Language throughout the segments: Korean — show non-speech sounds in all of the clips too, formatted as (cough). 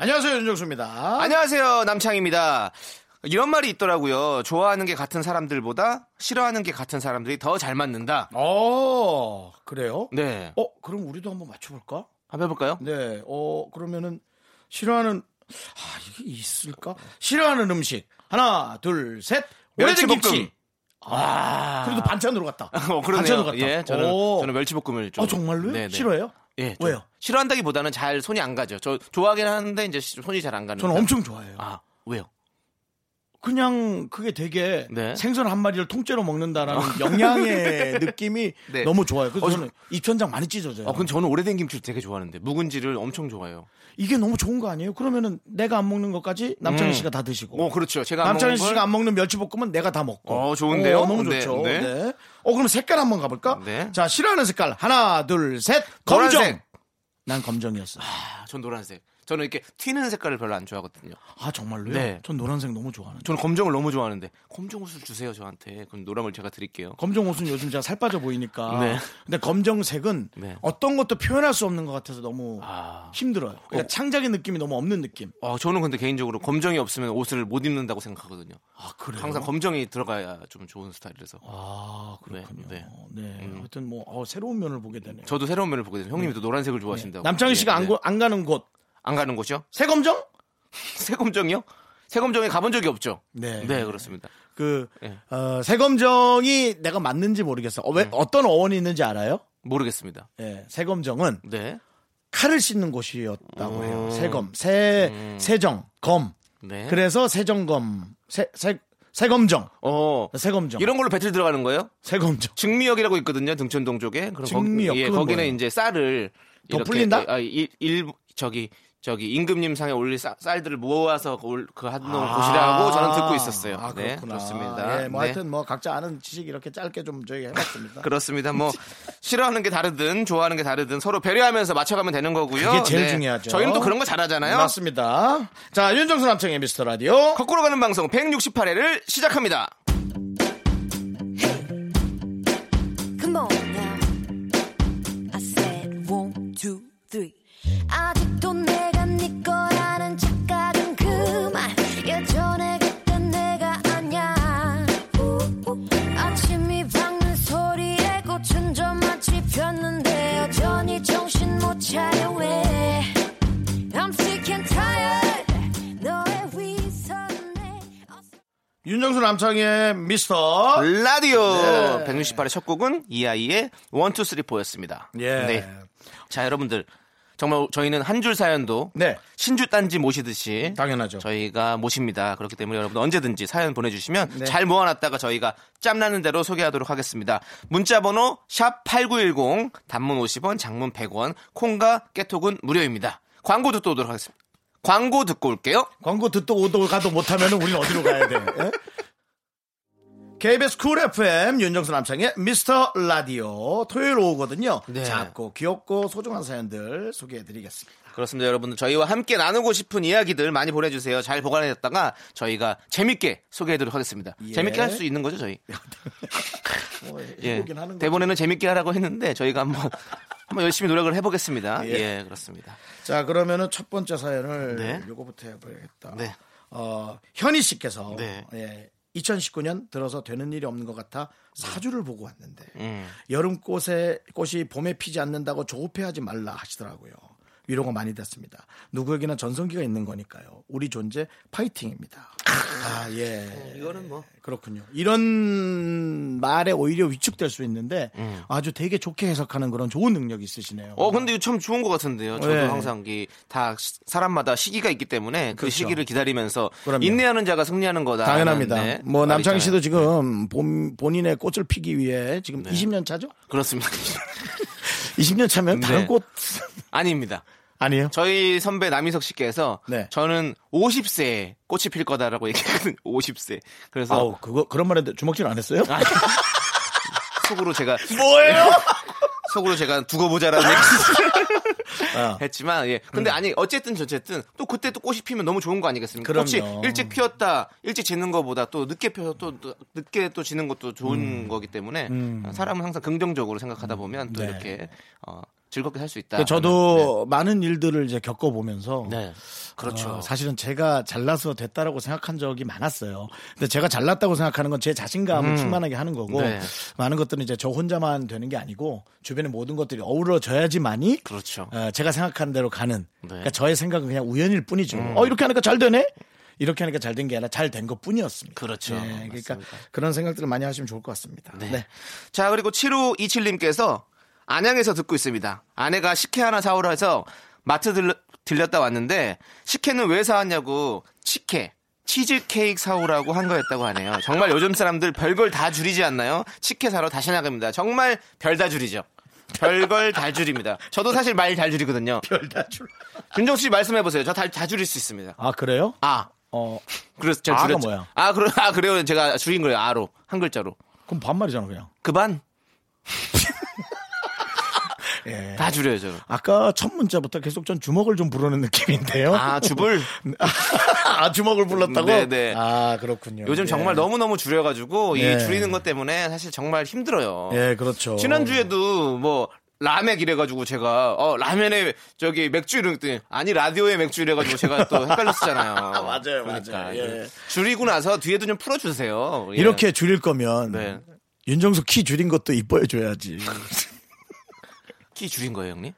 안녕하세요 윤정수입니다. 안녕하세요. 남창입니다. 이런 말이 있더라고요. 좋아하는 게 같은 사람들보다 싫어하는 게 같은 사람들이 더 잘 맞는다. 어 그래요? 네. 어 그럼 우리도 한번 맞춰볼까? 한번 해볼까요? 네. 어 그러면은 싫어하는 아 이게 있을까? 싫어하는 음식 하나 둘 셋. 오래된 멸치볶음. 김치. 아 그래도 반찬으로 갔다. (laughs) 어. 반찬으로 갔다. 예, 저는, 오. 저는 멸치볶음을 좀. 아 정말로요? 네네. 싫어요? 예. 좀 왜요? 싫어한다기보다는 잘 손이 안 가죠. 저 좋아하긴 하는데 이제 손이 잘 안 가는. 저는 편. 엄청 좋아해요. 아, 왜요? 그냥 그게 되게 네. 생선 한 마리를 통째로 먹는다라는 영양의 (laughs) 느낌이 네. 너무 좋아요. 그래서 어, 저는 입천장 많이 찢어져요. 아, 근데 저는 오래된 김치를 되게 좋아하는데 묵은지를 엄청 좋아해요. 이게 너무 좋은 거 아니에요? 그러면은 내가 안 먹는 것까지 남창희 음. 씨가 다 드시고. 어, 그렇죠. 제가 안 남창희 걸- 씨가 안 먹는 멸치볶음은 내가 다 먹고. 어, 좋은데요? 어, 너무 네, 좋죠. 네. 네. 어, 그럼 색깔 한번 가볼까? 네. 자, 싫어하는 색깔. 하나, 둘, 셋. 검정. 노란색. 난 검정이었어. 아, 전 노란색. 저는 이렇게 튀는 색깔을 별로 안 좋아하거든요. 아, 정말로요? 네. 전 노란색 너무 좋아하는데. 저는 검정을 너무 좋아하는데 검정 옷을 주세요 저한테. 그럼 노랑을 제가 드릴게요. 검정 옷은 요즘 제가 살 빠져 보이니까. 네. 근데 검정색은 네. 어떤 것도 표현할 수 없는 것 같아서 너무 아. 힘들어요. 그러니까 창작의 느낌이 너무 없는 느낌. 어, 저는 근데 개인적으로 검정이 없으면 옷을 못 입는다고 생각하거든요. 아, 그래요? 항상 검정이 들어가야 좀 좋은 스타일이라서. 아, 그렇군요. 네, 네. 네. 하여튼 뭐, 어, 새로운 면을 보게 되네요. 저도 새로운 면을 보게 돼요. 형님이 또 노란색을 좋아하신다고. 남창희 씨가 네, 안, 네. 고- 안 가는 곳. 안 가는 곳이요? 새검정? 새검정이요? (laughs) 새검정에 가본 적이 없죠. 네. 네, 그렇습니다. 그, 예. 어, 새검정이 내가 맞는지 모르겠어. 어, 왜, 음. 어떤 어원이 있는지 알아요? 모르겠습니다. 예, 새검정은 네. 칼을 씻는 곳이었다고 해요. 음. 새검, 새, 세정, 검. 네. 그래서 세정검, 새, 새, 새검정, 어. 새검정, 이런 걸로 배틀 들어가는 거예요? 새검정. 증미역이라고 있거든요. 등촌동 쪽에. 그럼 증미역, 거기, 예, 거기는 뭐예요? 이제 쌀을 더 이렇게 풀린다? 아, 일, 일 저기 저기 임금님 상에 올릴 쌀, 쌀들을 모아서 올, 그 하는 곳이라고 저는 듣고 있었어요. 아, 네, 그렇구나. 좋습니다. 예, 뭐 네. 하여튼 뭐 각자 아는 지식 이렇게 짧게 좀 저희가 해봤습니다. (laughs) 그렇습니다. 뭐 싫어하는 게 다르든 좋아하는 게 다르든 서로 배려하면서 맞춰가면 되는 거고요. 네. 그게 제일 중요하죠. 저희는 또 그런 거 잘하잖아요. 맞습니다. 자, 윤정수 남창의 미스터 라디오. 거꾸로 가는 방송 168회를 시작합니다. Come on now. I said one, two, three. 아직 윤정수 남창의 미스터. 라디오 네. 168회 첫 곡은 이 아이의 1, 2, 3, 4였습니다. 예. 네. 자, 여러분들. 정말 저희는 한 줄 사연도 네. 신주 딴지 모시듯이 당연하죠. 저희가 모십니다. 그렇기 때문에 여러분 언제든지 사연 보내주시면 네. 잘 모아놨다가 저희가 짬나는 대로 소개하도록 하겠습니다. 문자번호 샵 #8910 단문 50원, 장문 100원, 콩과 깨톡은 무료입니다. 광고 듣고 오도록 하겠습니다. 광고 듣고 올게요. 광고 듣도 오도 가도 못하면 우리는 어디로 가야 돼? (laughs) 예? KBS 쿨 FM 윤정수 남창희의 미스터 라디오 토요일 오후거든요. 네. 작고 귀엽고 소중한 사연들 소개해드리겠습니다. 그렇습니다, 여러분들. 저희와 함께 나누고 싶은 이야기들 많이 보내주세요. 잘 보관해뒀다가 저희가 재밌게 소개해드리도록 하겠습니다. 예. 재밌게 할 수 있는 거죠, 저희? 뭐 (laughs) 예. 대본에는 재밌게 하라고 했는데 저희가 한번 (laughs) 한번 열심히 노력을 해보겠습니다. 예. 예, 그렇습니다. 자 그러면은 첫 번째 사연을 네. 요거부터 해봐야겠다. 네. 어, 현희 씨께서 네. 예, 2019년 들어서 되는 일이 없는 것 같아 사주를 보고 왔는데 음. 여름 꽃에 꽃이 봄에 피지 않는다고 조급해하지 말라 하시더라고요. 위로가 많이 됐습니다. 누구에게나 전성기가 있는 거니까요. 우리 존재 파이팅입니다. 아, 예. 이거는 뭐. 그렇군요. 이런 말에 오히려 위축될 수 있는데 아주 되게 좋게 해석하는 그런 좋은 능력이 있으시네요. 어, 근데 이거 참 좋은 것 같은데요. 저도 네. 항상 이다 사람마다 시기가 있기 때문에 그 그렇죠. 시기를 기다리면서 그럼요. 인내하는 자가 승리하는 거다. 당연합니다. 네, 뭐 남창희 씨도. 지금 본, 본인의 꽃을 피기 위해 지금 20년 차죠? 그렇습니다. (laughs) 20년 차면 다른 네. 꽃 아닙니다. 아니에요? 저희 선배 남희석 씨께서 네. 저는 50세에 꽃이 필 거다라고 (laughs) 얘기했거든요. 50세. 그래서 아우 그거 그런 말인데 주먹질 안 했어요? (laughs) 속으로 제가 뭐예요? (laughs) 속으로 제가 두고 보자라는 얘기 아. 했지만 예. 근데 아니 어쨌든 저쨌든 또 그때 또 꽃이 피면 너무 좋은 거 아니겠습니까? 그럼요. 꽃이 일찍 피었다 일찍 지는 것보다 또 늦게 피어서 또, 또 늦게 또 지는 것도 좋은 거기 때문에 사람은 항상 긍정적으로 생각하다 보면 또 네. 이렇게 어, 즐겁게 살 수 있다. 그러니까 저도 많은 일들을 이제 겪어보면서 네. 네. 그렇죠. 어, 사실은 제가 잘나서 됐다라고 생각한 적이 많았어요. 근데 제가 잘났다고 생각하는 건 제 자신감을 충만하게 하는 거고 네. 많은 것들은 이제 저 혼자만 되는 게 아니고 주변의 모든 것들이 어우러져야지만이 그렇죠. 어, 제가 생각하는 대로 가는. 네. 그러니까 저의 생각은 그냥 우연일 뿐이죠. 어 이렇게 하니까 잘 되네. 이렇게 하니까 잘 된 게 아니라 잘 된 것 뿐이었습니다. 그렇죠. 예, 그러니까 맞습니다. 그런 생각들을 많이 하시면 좋을 것 같습니다. 네. 네. 자, 그리고 7527님께서 안양에서 듣고 있습니다. 아내가 식혜 하나 사오라 해서 마트 들, 들렸다 왔는데 식혜는 왜 사왔냐고 식혜 치즈 케이크 사오라고 한 거였다고 하네요. 정말 요즘 사람들 별걸 다 줄이지 않나요? 식혜 사러 다시 나갑니다. 정말 별 다 줄이죠. 별걸 다 줄입니다. 저도 사실 말 잘 줄이거든요. 별 다 줄. 윤정수 씨 말씀해 보세요. 저 다 다 줄일 수 있습니다. 아 그래요? 아, 어 그래서 제가 아가 줄였죠. 뭐야? 아, 그래, 아, 그래요. 제가 줄인 거예요. 아로 한 글자로. 그럼 반말이잖아 그냥. 그 반 예. 다 줄여요, 저는. 아까 첫 문자부터 계속 전 주먹을 좀 부르는 느낌인데요. 아, 줍을. (laughs) 아, 주먹을 불렀다고? 네, 네. 아, 그렇군요. 요즘 예. 정말 너무너무 줄여가지고 예. 이 줄이는 것 때문에 사실 정말 힘들어요. 예, 그렇죠. 지난주에도 뭐 라맥 이래가지고 제가 어 라면에 저기 맥주 이랬더니 아니 라디오에 맥주 이래가지고 제가 또 (laughs) 헷갈렸었잖아요. 맞아요, 그러니까 맞아요. 예. 줄이고 나서 뒤에도 좀 풀어주세요. 예. 이렇게 줄일 거면 네. 윤정수 키 줄인 것도 이뻐해 줘야지. (laughs) 키 줄인 거예요, 형님?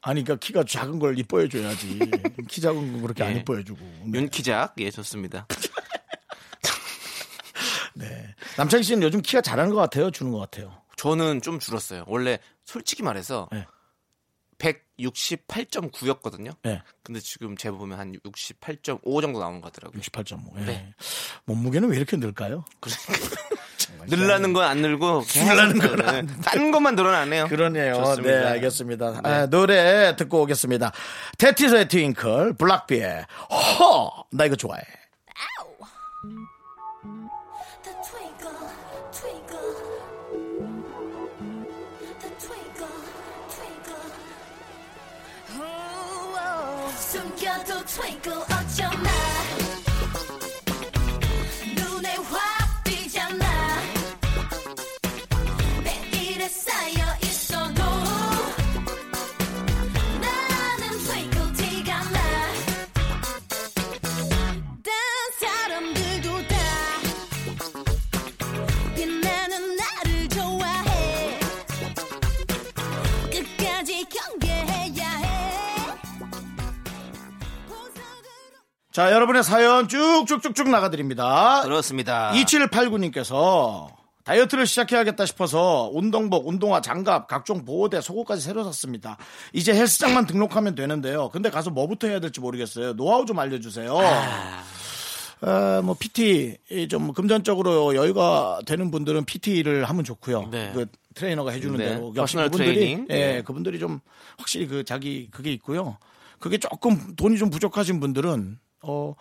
아니, 그러니까 키가 작은 걸 이뻐해 줘야지. (laughs) 키 작은 거 그렇게 안 예. 이뻐해 주고. 윤키작 예 좋습니다. (laughs) 네. 남창희 씨는 요즘 키가 잘하는 것 같아요, 주는 것 같아요. 저는 좀 줄었어요. 원래 솔직히 말해서 네. 168.9였거든요. 네. 근데 지금 재보면 한 68.5 정도 나오는 것 같더라고요. 68.5. 예. 네. 몸무게는 왜 이렇게 늘까요? 늘라는 건 안 늘고 늘라는 건안 네. 딴 것만 늘어나네요. 그러네요. 좋습니다. 네, 알겠습니다. 아, 노래 듣고 오겠습니다. 테티서의 트윙클, 블락비의 허! 나 이거 좋아해. Oh. 숨겨도 twinkle 어쩌나. 자, 여러분의 사연 쭉쭉쭉쭉 나가드립니다. 그렇습니다. 2789님께서 다이어트를 시작해야겠다 싶어서 운동복, 운동화, 장갑, 각종 보호대, 속옷까지 새로 샀습니다. 이제 헬스장만 등록하면 되는데요. 근데 가서 뭐부터 해야 될지 모르겠어요. 노하우 좀 알려주세요. 아, 뭐 PT 이좀 금전적으로 여유가 되는 분들은 PT를 하면 좋고요. 네. 그 트레이너가 해주는 네. 대로 역시 그분들이 트레이닝. 예, 네. 그분들이 좀 확실히 그 자기 그게 있고요. 그게 조금 돈이 좀 부족하신 분들은 어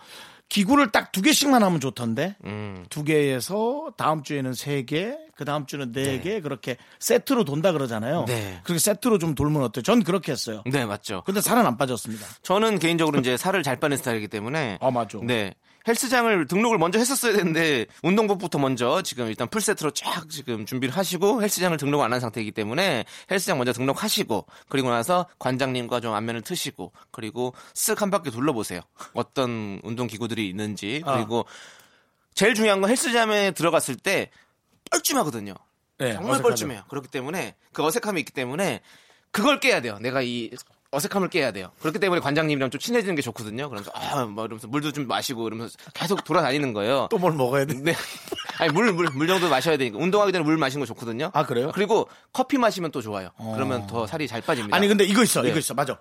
기구를 딱 두 개씩만 하면 좋던데 음. 두 개에서 다음 주에는 세 개, 그 다음 주는 네 개 그렇게 세트로 돈다 그러잖아요. 네. 그렇게 세트로 좀 돌면 어때요? 전 그렇게 했어요. 네, 맞죠. 근데 살은 안 빠졌습니다. 저는 개인적으로 이제 살을 잘 빠는 스타일이기 때문에 아, 맞아. 네. 헬스장을 등록을 먼저 했었어야 되는데 운동복부터 먼저 지금 일단 풀세트로 쫙 지금 준비를 하시고 헬스장을 등록 안 한 상태이기 때문에 헬스장 먼저 등록하시고 그리고 나서 관장님과 좀 안면을 트시고 그리고 쓱 한 바퀴 둘러보세요. 어떤 운동 기구들이 있는지 아. 그리고 제일 중요한 건 헬스장에 들어갔을 때 뻘쭘하거든요. 네, 정말 어색하죠. 뻘쭘해요. 그렇기 때문에 그 어색함이 있기 때문에 그걸 깨야 돼요. 내가 이 어색함을 깨야 돼요. 그렇기 때문에 관장님이랑 좀 친해지는 게 좋거든요. 그러면서 아, 뭐 이러면서 물도 좀 마시고 이러면서 계속 돌아다니는 거예요. 또 뭘 먹어야 돼? 네. (laughs) 아니 물, 물, 물 정도 마셔야 되니까 운동하기 전에 물 마시는 거 좋거든요. 아, 그래요? 그리고 커피 마시면 또 좋아요. 그러면 더 살이 잘 빠집니다. 아니 근데 이거 있어, 네. 이거 있어, 맞아.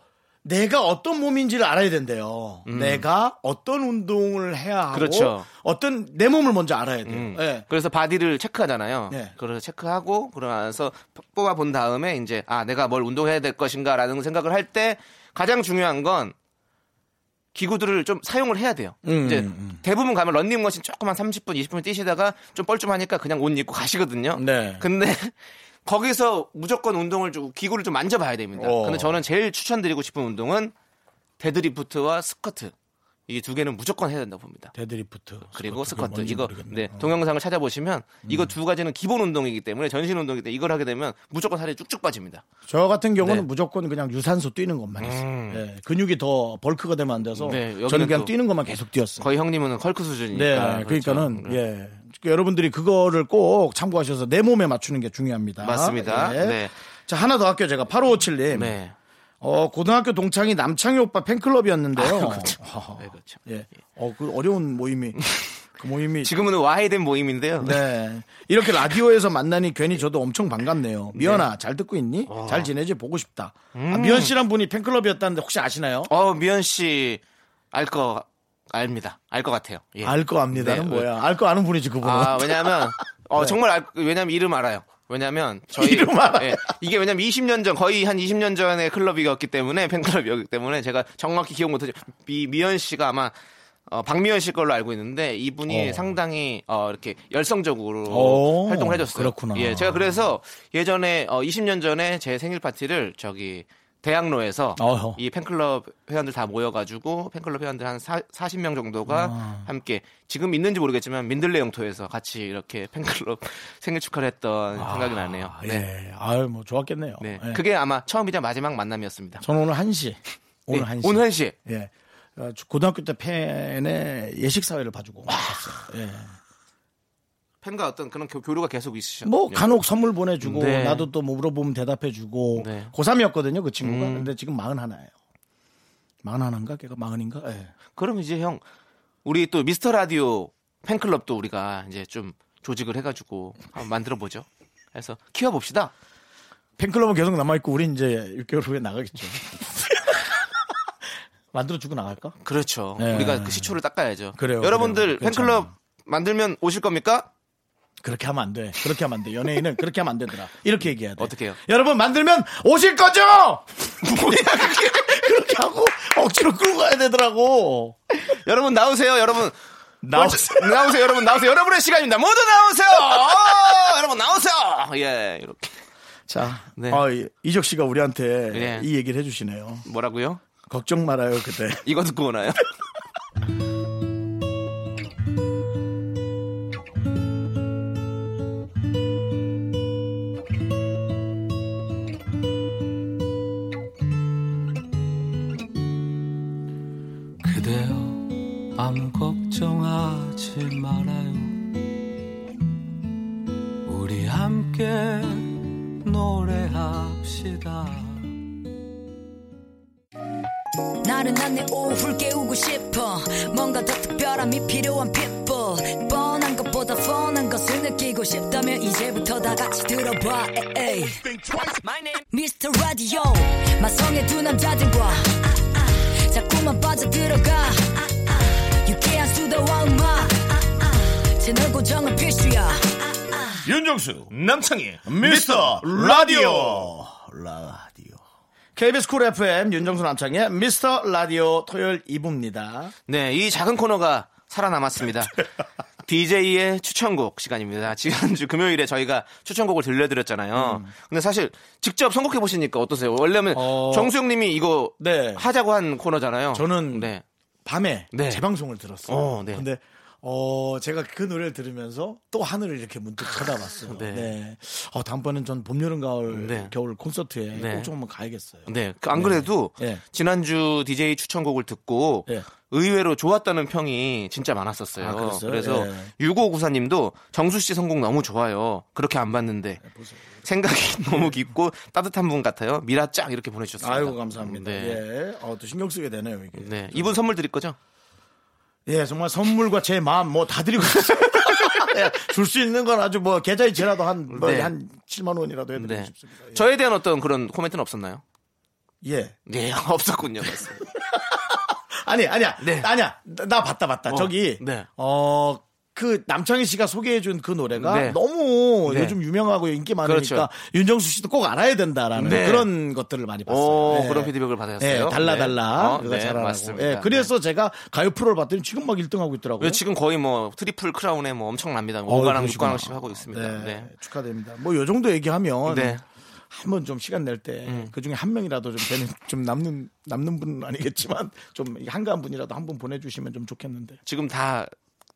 내가 어떤 몸인지를 알아야 된대요. 내가 어떤 운동을 해야 하고 음. 그렇죠. 어떤 내 몸을 먼저 알아야 돼요. 음. 예. 그래서 바디를 체크하잖아요. 네. 그래서 체크하고 그러면서 뽑아 본 다음에 이제 아 내가 뭘 운동해야 될 것인가라는 생각을 할 때 가장 중요한 건 기구들을 좀 사용을 해야 돼요. 음, 이제 음. 대부분 가면 런닝머신 조금 한 30분, 20분 뛰시다가 좀 뻘쭘하니까 그냥 옷 입고 가시거든요. 네. 근데 거기서 무조건 운동을 좀 기구를 좀 만져봐야 됩니다. 어. 근데 저는 제일 추천드리고 싶은 운동은 데드리프트와 스쿼트 이 두 개는 무조건 해야 된다고 봅니다. 데드리프트 그리고 스쿼트, 이거 모르겠네. 네, 어. 음. 동영상을 찾아보시면 이거 두 가지는 기본 운동이기 때문에 전신 운동이기 때문에 이걸 하게 되면 무조건 살이 쭉쭉 빠집니다. 저 같은 경우는 네. 무조건 그냥 유산소 뛰는 것만 했어요. 음. 예, 근육이 더 bulk가 되면 안 돼서 네, 저는 그냥 또 뛰는 것만 계속 뛰었어요. 거의 형님은 헐크 네, 수준이니까. 그러니까는 그렇죠. 예. 그러니까 여러분들이 그거를 꼭 참고하셔서 내 몸에 맞추는 게 중요합니다. 맞습니다. 예. 네. 자, 하나 더 할게요. 제가 8557님. 네. 어, 고등학교 동창이 남창희 오빠 팬클럽이었는데요. 그렇죠. 어, 네, 그렇죠. 예. 어, 그 어려운 모임이 그 모임이 지금은 와해된 모임인데요. 네. 이렇게 라디오에서 만나니 괜히 저도 엄청 반갑네요. 미연아, 잘 듣고 있니? 어. 잘 지내지? 보고 싶다. 음. 아, 미연 씨란 분이 팬클럽이었다는데 혹시 아시나요? 어, 미연 씨, 알 거, 압니다. 알 것 같아요. 예. 알거 압니다는 네, 뭐야? 알 거 아는 분이지, 그분은. 아, 왜냐면, 어, (laughs) 정말 알, 왜냐면 이름 알아요. 왜냐면, 저희. 예, 이게 왜냐면 20년 전, 거의 한 20년 전의 클럽이었기 때문에, 팬클럽이었기 때문에, 제가 정확히 기억 못하죠. 미, 미연 씨가 아마, 어, 박미연 씨 걸로 알고 있는데, 이분이 어. 상당히, 어, 이렇게 열성적으로 오, 활동을 해줬어요. 그렇구나. 예, 제가 그래서 예전에, 어, 20년 전에 제 생일 파티를 저기, 대학로에서 어허. 이 팬클럽 회원들 다 모여가지고 팬클럽 회원들 한 사, 40명 정도가 아. 함께 지금 있는지 모르겠지만 민들레 영토에서 같이 이렇게 팬클럽 (laughs) 생일 축하를 했던 생각이 나네요. 아, 네. 예. 아유, 뭐 좋았겠네요. 네. 예. 그게 아마 처음이자 마지막 만남이었습니다. 저는 오늘 1시. 오늘 네. 1시. 오늘 1시. 예. 어, 고등학교 때 팬의 예식 사회를 봐주고 갔어요. 예. 팬과 어떤 그런 교, 교류가 계속 있으셨죠. 뭐 간혹 선물 보내주고 네. 나도 또 뭐 물어보면 대답해주고 네. 고3이었거든요 그 친구가 음. 근데 지금 41예요 41인가 걔가 40인가 예. 그럼 이제 형 우리 또 미스터 라디오 팬클럽도 우리가 이제 좀 조직을 해가지고 한번 만들어 보죠. 해서 키워봅시다. 팬클럽은 계속 남아있고 우린 이제 6개월 후에 나가겠죠 (laughs) 만들어주고 나갈까? 그렇죠. 네. 우리가 그 시초를 닦아야죠. 그래요, 여러분들 그래요. 팬클럽. 만들면 오실 겁니까? 그렇게 하면 안 돼. 그렇게 하면 안 돼. 연예인은 그렇게 하면 안 되더라. 이렇게 얘기해야 돼. 어떻게 해요? 여러분 만들면 오실 거죠? 뭐야 (laughs) 그게 그렇게 하고 억지로 끌고 가야 되더라고. 여러분 나오세요. 여러분 나오세요. 나오세요. 여러분 나오세요. 여러분의 시간입니다. 모두 나오세요. 어, 여러분 나오세요. 예, 이렇게 자, 네. 어, 이- 이적 씨가 우리한테 네. 이 얘기를 해주시네요. 뭐라고요? 걱정 말아요 그때. 이거 듣고 오나요? (laughs) 함께 노래합시다. 나른한 내 오후를 깨우고 싶어. 뭔가 더 특별함이 필요한 people. 뻔한 것보다 뻔한 것을 느끼고 싶다면 이제부터 다 같이 들어봐. Mr. Radio 마성의 두 남자들과 자꾸만 빠져들어가. 유쾌한 수다와 음악. 채널 고정은 필수야 윤정수 남창희 미스터 라디오 라디오 KBS 쿨 FM 윤정수 남창희 미스터 라디오 토요일 2부입니다. 네, 이 작은 코너가 살아남았습니다. (laughs) DJ의 추천곡 시간입니다. 지난주 금요일에 저희가 추천곡을 들려드렸잖아요. 근데 사실 직접 선곡해 보시니까 어떠세요? 원래는 어. 정수영 님이 이거 네. 하자고 한 코너잖아요. 저는 네. 밤에 네. 재방송을 들었어요. 어, 네. 근데 어 제가 그 노래를 들으면서 또 하늘을 이렇게 문득 쳐다봤어요. 네. 네. 어 다음번엔 전 봄, 여름, 가을, 네. 겨울 콘서트에 네. 꼭좀 한번 가야겠어요. 네. 그안 그래도 네. 지난주 DJ 추천곡을 듣고 네. 의외로 좋았다는 평이 진짜 많았었어요. 아? 그래서 네. 6594님도 정수 씨 선곡 너무 좋아요. 그렇게 안 봤는데 네, 생각이 (laughs) 너무 깊고 따뜻한 분 같아요. 미라 쫙 이렇게 보내주셨습니다. 아이고 감사합니다. 네. 예. 어, 또 신경 쓰게 되네요 이게. 네. 이분 선물 드릴 거죠? 예, 정말 선물과 제 마음 뭐 다 드리고 있어요. (laughs) 줄수 있는 건 아주 뭐 계좌 이체라도 한, 뭐 네. 한 7만 원이라도 해드리고 네. 싶습니다. 예. 저에 대한 어떤 그런 코멘트는 없었나요? 예. 네, (laughs) 없었군요. (laughs) 아니, 아니야. 네. 아니야. 나, 나 봤다, 봤다. 어, 저기, 네. 어, 그 남창희 씨가 소개해준 그 노래가 네. 너무 네. 요즘 유명하고 인기 많으니까 그렇죠. 윤정수 씨도 꼭 알아야 된다라는 네. 그런 것들을 많이 봤어요. 오, 네. 그런 피드백을 받았어요. 네, 달라 네. 달라. 어, 그거 네. 맞습니다. 예, 그래서 제가 가요 프로를 봤더니 지금 막 1등하고 있더라고요. 네. 지금 거의 뭐 트리플 크라운에 뭐 엄청납니다. 어, 5관왕, 그러시구나. 6관왕씩 하고 있습니다. 네, 네. 축하드립니다. 뭐 요 정도 얘기하면 네. 한번 좀 시간 낼때 음. 그 중에 한 명이라도 좀 되는 좀 남는 남는 분은 아니겠지만 좀 한가한 분이라도 한 분 보내주시면 좀 좋겠는데 지금 다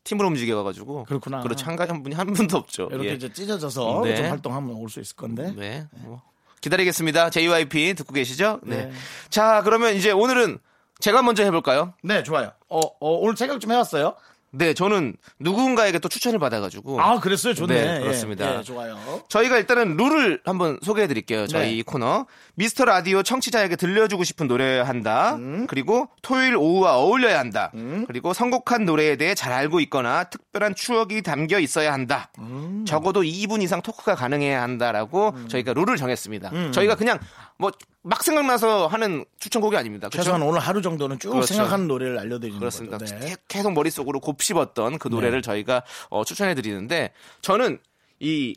팀으로 움직여가지고 그렇구나. 그렇죠. 한 가지 한 분이 한 분도 없죠. 이렇게 예. 이제 찢어져서 네. 좀 활동하면 올 수 있을 건데 네. 뭐. 기다리겠습니다. JYP 듣고 계시죠? 네. 네. 자, 그러면 이제 오늘은 제가 먼저 해볼까요? 네 좋아요. 어, 어, 오늘 생각 좀 해왔어요. 네, 저는 누군가에게 또 추천을 받아가지고. 아 그랬어요. 좋네. 네, 예, 그렇습니다. 예, 좋아요. 저희가 일단은 룰을 한번 소개해 드릴게요. 저희 네. 이 코너. 미스터 라디오 청취자에게 들려주고 싶은 노래 한다. 음. 그리고 토요일 오후와 어울려야 한다. 그리고 선곡한 노래에 대해 잘 알고 있거나 특별한 추억이 담겨 있어야 한다. 음. 적어도 2분 이상 토크가 가능해야 한다라고 저희가 룰을 정했습니다. 저희가 그냥 뭐막 생각나서 하는 추천곡이 아닙니다. 그렇죠? 최소한 오늘 하루 정도는 쭉 그렇죠. 생각하는 노래를 알려드리는 그렇습니다. 거죠. 네. 계- 계속 머릿속으로 곱씹었던 그 노래를 저희가 어, 추천해 드리는데 저는 이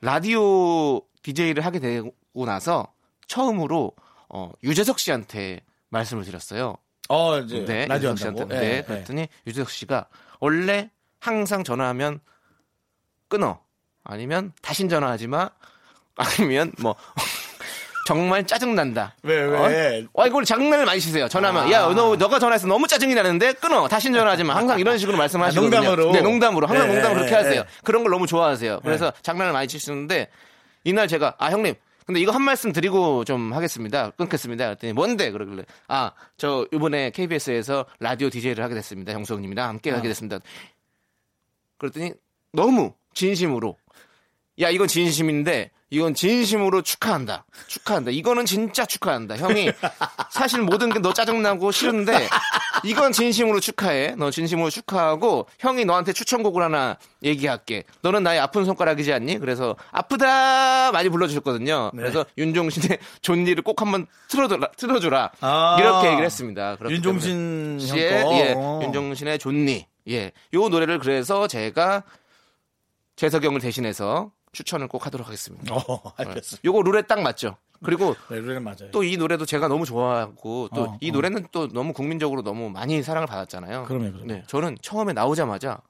라디오 DJ를 하게 되고 나서 처음으로 어, 유재석 씨한테 말씀을 드렸어요. 어 이제 네, 라디오 씨한테. 한다고. 네, 예, 그랬더니 유재석 씨가 원래 항상 전화하면 끊어. 아니면 다신 전화하지 마. 아니면 뭐 정말 짜증난다. 왜, 왜? 어? 어, 이걸 장난을 많이 치세요. 전화하면 야, 너 너가 전화해서 너무 짜증이 나는데 끊어. 다시 전화하지 마. 항상 이런 식으로 말씀하시거든요. 아, 농담으로? 네, 농담으로. 항상 네, 농담으로 그렇게 네, 하세요. 네. 그런 걸 너무 좋아하세요. 그래서 장난을 많이 치시는데 이날 제가 아, 형님 근데 이거 한 말씀 드리고 좀 하겠습니다. 끊겠습니다. 그랬더니 뭔데? 그러길래 아, 저 이번에 KBS에서 라디오 DJ를 하게 됐습니다. 형수님이랑 함께 하게 됐습니다. 그랬더니 너무 진심으로 야 이건 진심인데 이건 진심으로 축하한다. 축하한다. 이거는 진짜 축하한다. 형이 사실 모든 게 너 짜증나고 싫은데 이건 진심으로 축하해. 너 진심으로 축하하고 형이 너한테 추천곡을 하나 얘기할게. 너는 나의 아픈 손가락이지 않니? 그래서 아프다! 많이 불러주셨거든요. 그래서 윤종신의 존니를 꼭 한번 틀어줘라 틀어줘라. 아. 이렇게 얘기를 했습니다. 윤종신 씨의 거. 예, 어. 윤종신의 존니 예, 요 노래를 그래서 제가 재석형을 대신해서 추천을 꼭 하도록 하겠습니다. 어, (laughs) 알겠어. 요거 룰에 딱 맞죠. 그리고 네, 노래 맞아요. 또이 노래도 제가 너무 좋아하고 또 어, 이 어. 노래는 또 너무 국민적으로 너무 많이 사랑을 받았잖아요. 그럼요, 그럼요. 네, 저는 처음에 나오자마자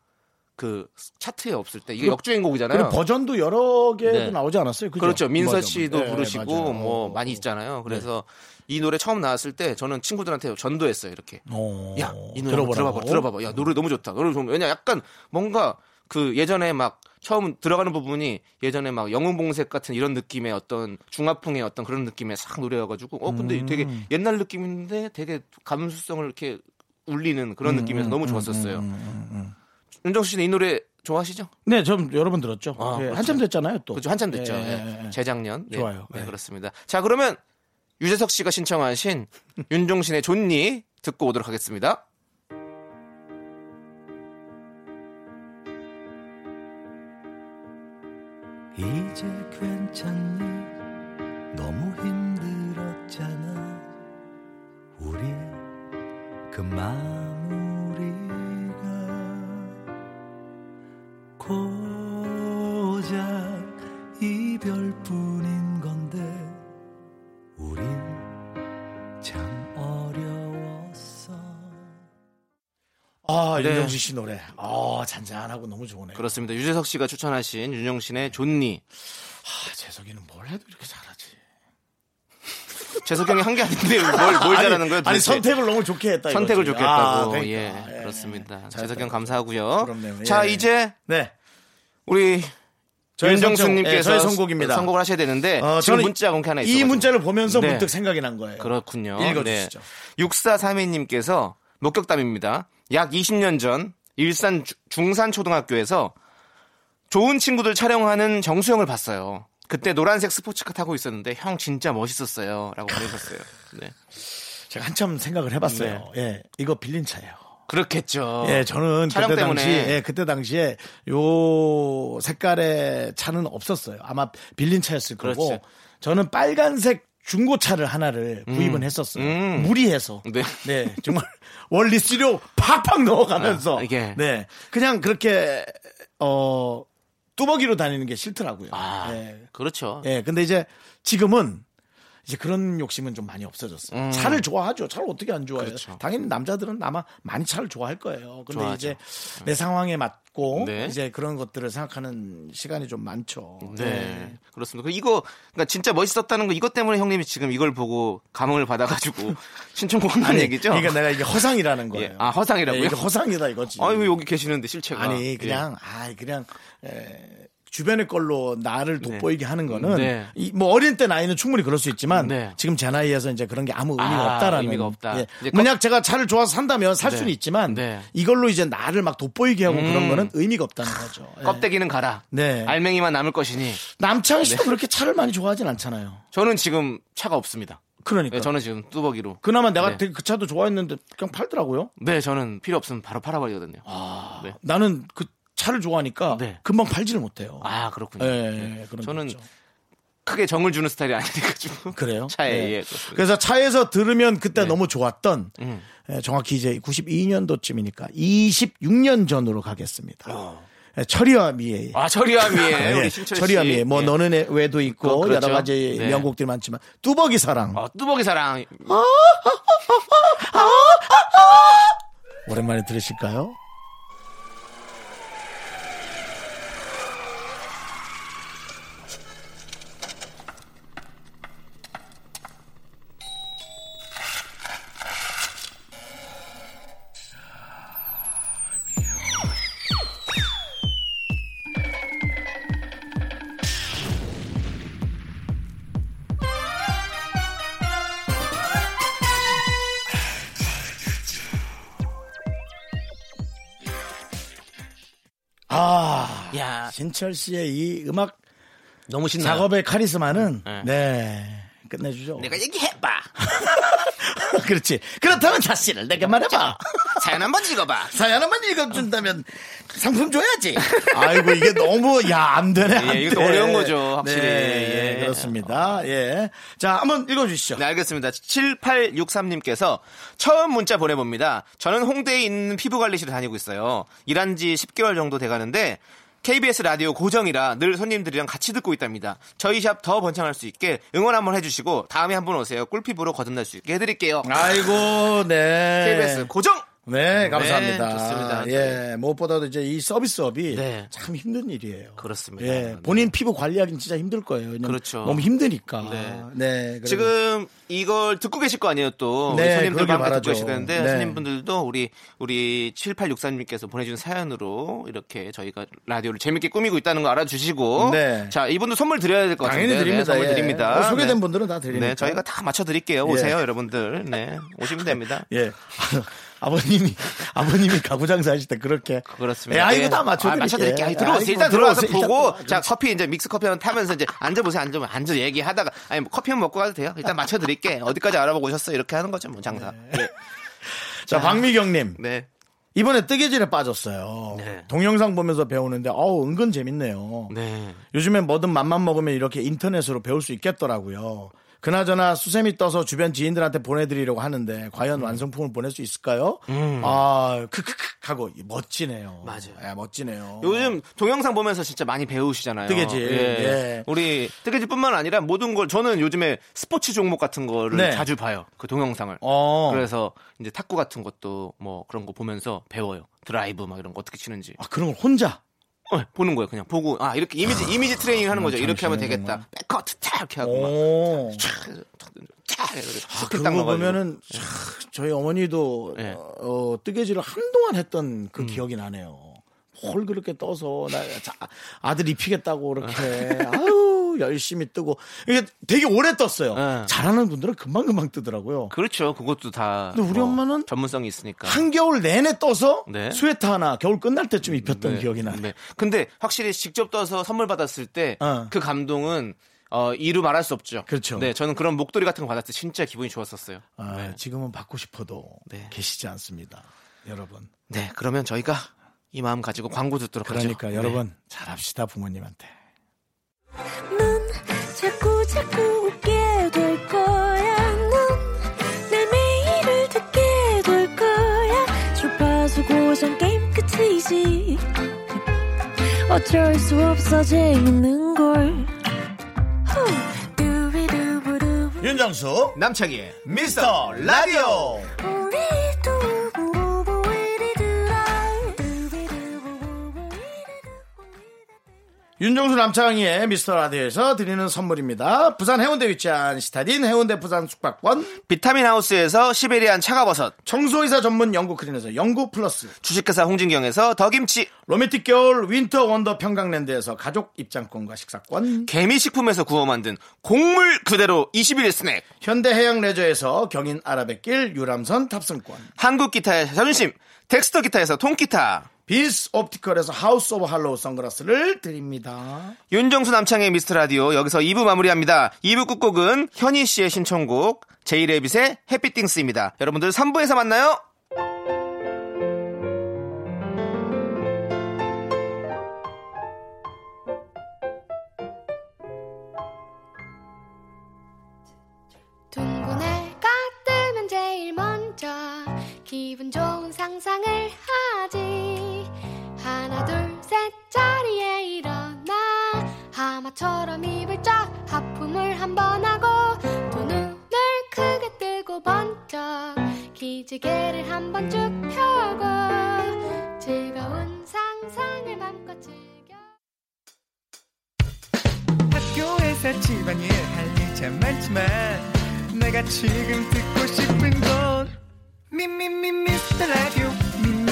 그 차트에 없을 때 이게 그- 역주행곡이잖아요. 버전도 여러 개도 네. 나오지 않았어요? 그죠? 그렇죠. 민서 버전. 씨도 네, 부르시고. 뭐 어, 많이 어. 있잖아요. 그래서 이 노래 처음 나왔을 때 저는 친구들한테 전도했어요. 이렇게. 어, 야, 이 노래 들어봐봐, 들어봐봐. 야, 노래 너무 좋다. 노래 좀, 왜냐, 약간 뭔가 그 예전에 막 처음 들어가는 부분이 예전에 막 영웅봉색 같은 이런 느낌의 어떤 중화풍의 어떤 그런 느낌의 싹 노래여가지고, 어, 근데 되게 옛날 느낌인데 되게 감수성을 이렇게 울리는 그런 느낌에서 너무 좋았었어요. 윤정수 씨는 이 노래 좋아하시죠? 네, 좀 여러 번 들었죠. 아, 예, 그렇죠. 한참 됐잖아요, 또. 그죠 한참 됐죠. 예, 예. 예, 예. 재작년. 네. 좋아요. 네, 네. 그렇습니다. 자, 그러면 유재석 씨가 신청하신 윤종신의 존니 듣고 오도록 하겠습니다. 이제 괜찮니? 너무 힘들었잖아. 우리 그마 아, 네. 윤정신 씨 노래. 아, 잔잔하고 너무 좋으네요. 그렇습니다. 유재석 씨가 추천하신 윤종신의 존니. 아, 재석이는 뭘 해도 이렇게 잘하지. (laughs) 재석 형이 한 게 아닌데 뭘, 뭘 잘하는 거예요? 아니? 선택을 너무 좋게 했다. 선택을 이거지. 좋게 했다고. 아, 그러니까. 예, 예. 그렇습니다. 잘했다. 재석 형 감사하고요. 그럼요. 자, 예. 이제 네. 우리 윤정수님께서 예, 저희 선곡입니다. 선곡을 하셔야 되는데 어, 지금 문자 공개 하나 이 있어가지고. 문자를 보면서 네. 문득 생각이 난 거예요. 그렇군요. 읽어주시죠. 네. 6432님께서 목격담입니다. 약 20년 전 일산 주- 중산초등학교에서 좋은 친구들 촬영하는 정수영을 봤어요. 그때 노란색 스포츠카 타고 있었는데 형 진짜 멋있었어요. 라고 보내셨어요. 네. 제가 한참 생각을 해봤어요. 예, 이거 빌린 차예요. 그렇겠죠. 예, 저는 어. 촬영 그때 때문에. 당시, 예, 그때 당시에 요 색깔의 차는 없었어요. 아마 빌린 차였을 거고, 그렇지. 저는 빨간색 중고차를 하나를 구입은 했었어요. 음. 무리해서. 네. 네, 정말 (laughs) 원리스료 팍팍 넣어가면서. 아, 이게. 네. 그냥 그렇게, 어, 뚜벅이로 다니는 게 싫더라고요. 아, 네. 그렇죠. 예, 근데 이제 지금은 이제 그런 욕심은 좀 많이 없어졌어요. 음. 차를 좋아하죠. 차를 어떻게 안 좋아해요? 그렇죠. 당연히 남자들은 아마 많이 차를 좋아할 거예요. 근데 좋아하죠. 이제 내 상황에 맞 고 네. 이제 그런 것들을 생각하는 시간이 좀 많죠. 네. 그렇습니다. 그 이거, 그러니까 진짜 멋있었다는 거 이것 때문에 형님이 지금 이걸 보고 감흥을 받아 가지고 (laughs) 신청곡 한 얘기죠? 그러니까 내가 이게 허상이라는 거예요. 예. 아, 허상이라고요? 네, 이게 허상이다 이거지. 아니, 왜 여기 계시는데, 실체가. 아니 그냥 아 그냥 에, 주변의 걸로 나를 돋보이게 하는 거는 네. 이, 뭐 어린 때 나이는 충분히 그럴 수 있지만 네. 지금 제 나이에서 이제 그런 게 아무 의미가 아, 없다라는 의미가 없다. 예. 만약 제가 차를 좋아서 산다면 살 네. 수는 있지만 네. 이걸로 이제 나를 막 돋보이게 하고 그런 음. 거는 의미가 없다는 거죠. 예. 껍데기는 가라. 네. 알맹이만 남을 것이니. 남창희 씨도 그렇게 차를 많이 좋아하진 않잖아요. 저는 지금 차가 없습니다. 그러니까 네, 저는 지금 뚜벅이로. 그나마 내가 네. 되게 그 차도 좋아했는데 그냥 팔더라고요. 네, 저는 필요 없으면 바로 팔아버리거든요. 네. 나는 그 차를 좋아하니까 네. 금방 팔지를 못해요. 아, 그렇군요. 예, 네. 예, 저는 거. 크게 정을 주는 스타일이 아니니까 (laughs) 그래요? 차에, 네. 예. 그래서 차에서 들으면 그때 네. 너무 좋았던 음. 예, 정확히 이제 92년도쯤이니까 26년 전으로 가겠습니다. 예, 철이와 미에 아. (laughs) 예, 우리 신철 씨. 철이와 미에 뭐 예. 너는 애- 외도 있고 그, 그렇죠. 여러 가지 네. 명곡들이 많지만 뚜벅이 사랑 어, 뚜벅이 사랑. 오랜만에 들으실까요? 아, 야, 신철 씨의 이 음악 너무 신나요. 작업의 카리스마는 네. 네, 끝내주죠. 내가 얘기해봐. (laughs) 그렇지. 그렇다면 자씨를 내게 말해봐. 사연 한번 읽어봐. 사연 한번 읽어준다면 상품 줘야지. 아이고 이게 너무 야 안 되네. 안 예, 이것도 돼. 어려운 거죠, 확실히. 네, 예. 그렇습니다. 예. 자 한번 읽어주시죠. 네, 알겠습니다. 7863님께서 처음 문자 보내봅니다. 저는 홍대에 있는 피부관리실에 다니고 있어요. 일한 지 10개월 정도 돼가는데 KBS 라디오 고정이라 늘 손님들이랑 같이 듣고 있답니다. 저희 샵 더 번창할 수 있게 응원 한번 해주시고 다음에 한번 오세요. 꿀피부로 거듭날 수 있게 해드릴게요. 아이고 네. KBS 고정! 네, 감사합니다. 네, 좋습니다. 예, 무엇보다도 이제 이 서비스업이 네. 참 힘든 일이에요. 그렇습니다. 예, 네. 본인 피부 관리하기는 진짜 힘들 거예요. 그렇죠. 너무 힘드니까. 네. 네. 지금 이걸 듣고 계실 거 아니에요 또 네, 손님들과 함께 듣고. 계시는데 네. 손님분들도 우리 우리 7863님께서 보내준 사연으로 이렇게 저희가 라디오를 재밌게 꾸미고 있다는 거 알아 주시고 네. 자 이분도 선물 드려야 될 것 같은데 당연히 드립니다. 네, 선물 예. 드립니다 뭐 소개된 네. 분들은 다 드리니까. 네 저희가 다 맞춰 드릴게요 예. 오세요 여러분들 네 오시면 (laughs) 됩니다 예. 아버님이 아버님이 가구 장사하실 때 그렇게 그렇습니다. 예, 아, 이거 예. 다 맞춰 아, 맞춰드릴게요. 드릴게요. 들어오세요. 아이고, 일단 들어와서 들어오세요. 보고, 일단 자, 커피 이제 믹스 커피 한번 타면서 이제 앉아보세요. 앉으면 앉아 얘기하다가, 아니, 뭐 커피 한 먹고 가도 돼요. 일단 맞춰드릴게. 어디까지 알아보고 오셨어요? 이렇게 하는 거죠, 뭐, 장사. 네. (laughs) 자, 박미경님. 네. 이번에 뜨개질에 빠졌어요. 네. 동영상 보면서 배우는데, 어우, 은근 재밌네요. 네. 요즘엔 뭐든 맘만 먹으면 이렇게 인터넷으로 배울 수 있겠더라고요. 그나저나 수세미 떠서 주변 지인들한테 보내드리려고 하는데, 음. 과연 완성품을 보낼 수 있을까요? 아, 크크크 하고, 멋지네요. 맞아요. 예, 멋지네요. 요즘 동영상 보면서 진짜 많이 배우시잖아요. 뜨개질, 예. 우리 뜨개질뿐만 아니라 모든 걸 저는 요즘에 스포츠 종목 같은 거를 네. 자주 봐요. 그 동영상을. 어. 그래서 이제 탁구 같은 것도 뭐 그런 거 보면서 배워요. 드라이브 막 이런 거 어떻게 치는지. 아, 그런 걸 혼자? 어, 보는 거예요. 그냥 보고 아 이렇게 이미지 이미지 트레이닝 하는 거죠. 참 이렇게 하면 되겠다. 백커트 탁 이렇게 하고. 탁 아, 그거. 보면은 참, 저희 어머니도 네. 어, 어, 뜨개질을 한동안 했던 그 기억이 나네요. 뭘 그렇게 떠서 나 자, 아들 입히겠다고 그렇게 아유 열심히 뜨고 이게 되게 오래 떴어요. 네. 잘하는 분들은 금방 금방 뜨더라고요. 그렇죠. 그것도 다. 근데 우리 뭐 엄마는 전문성이 있으니까. 한겨울 내내 떠서 네. 스웨터 하나 겨울 끝날 때쯤 입혔던 네, 기억이 나요. 네. 근데 확실히 직접 떠서 선물 받았을 때그 어. 감동은 어, 이루 말할 수 없죠. 그렇죠. 네, 저는 그런 목도리 같은 거 받았을 때 진짜 기분이 좋았었어요. 아, 지금은 받고 싶어도 네. 계시지 않습니다, 여러분. 네, 그러면 저희가 이 마음 가지고 광고 듣도록 그러니까 하죠. 그러니까 네. 여러분 네. 잘합시다 부모님한테. 자꾸 자꾸 웃게 될 거야. 넌내 매일을 듣게 될 거야. 주파수 고정 게임 끝이지. 어쩔 수 없어 재밌는 걸. 윤정수 남창희 미스터 라디오. 윤정수 남창희의 미스터 라디오에서 드리는 선물입니다. 부산 해운대 위치한 시타딘 해운대 부산 숙박권, 비타민 하우스에서 시베리안 차가버섯, 청소이사 전문 영국 크린에서 영국 플러스, 주식회사 홍진경에서 더김치, 로맨틱 겨울 윈터 원더 평강랜드에서 가족 입장권과 식사권, 개미식품에서 구워 만든 곡물 그대로 21일 스낵, 현대해양 레저에서 경인 아라뱃길 유람선 탑승권, 한국 기타의 자존심, 덱스터 기타에서 통기타, 비스 옵티컬에서 하우스 오브 할로우 선글라스를 드립니다. 윤정수 남창희의 미스터 라디오 여기서 2부 마무리합니다. 2부 끝곡은 현희 씨의 신청곡 제이레빗의 Happy Things입니다. 여러분들 3부에서 만나요. 둥근 애가 뜨면 제일 먼저 기분 좋은 상상을 하지 둘 셋 자리에 일어나. 하마처럼 입을 쫙 하품을 한 번 하고 두 눈을 크게 뜨고 번쩍 기지개를 한 번 쭉 펴고 즐거운 상상을 맘껏 즐겨. 학교에서 집안일 할 일 참 많지만 내가 지금 듣고 싶은 건 미미미 미스터 라디오 미미미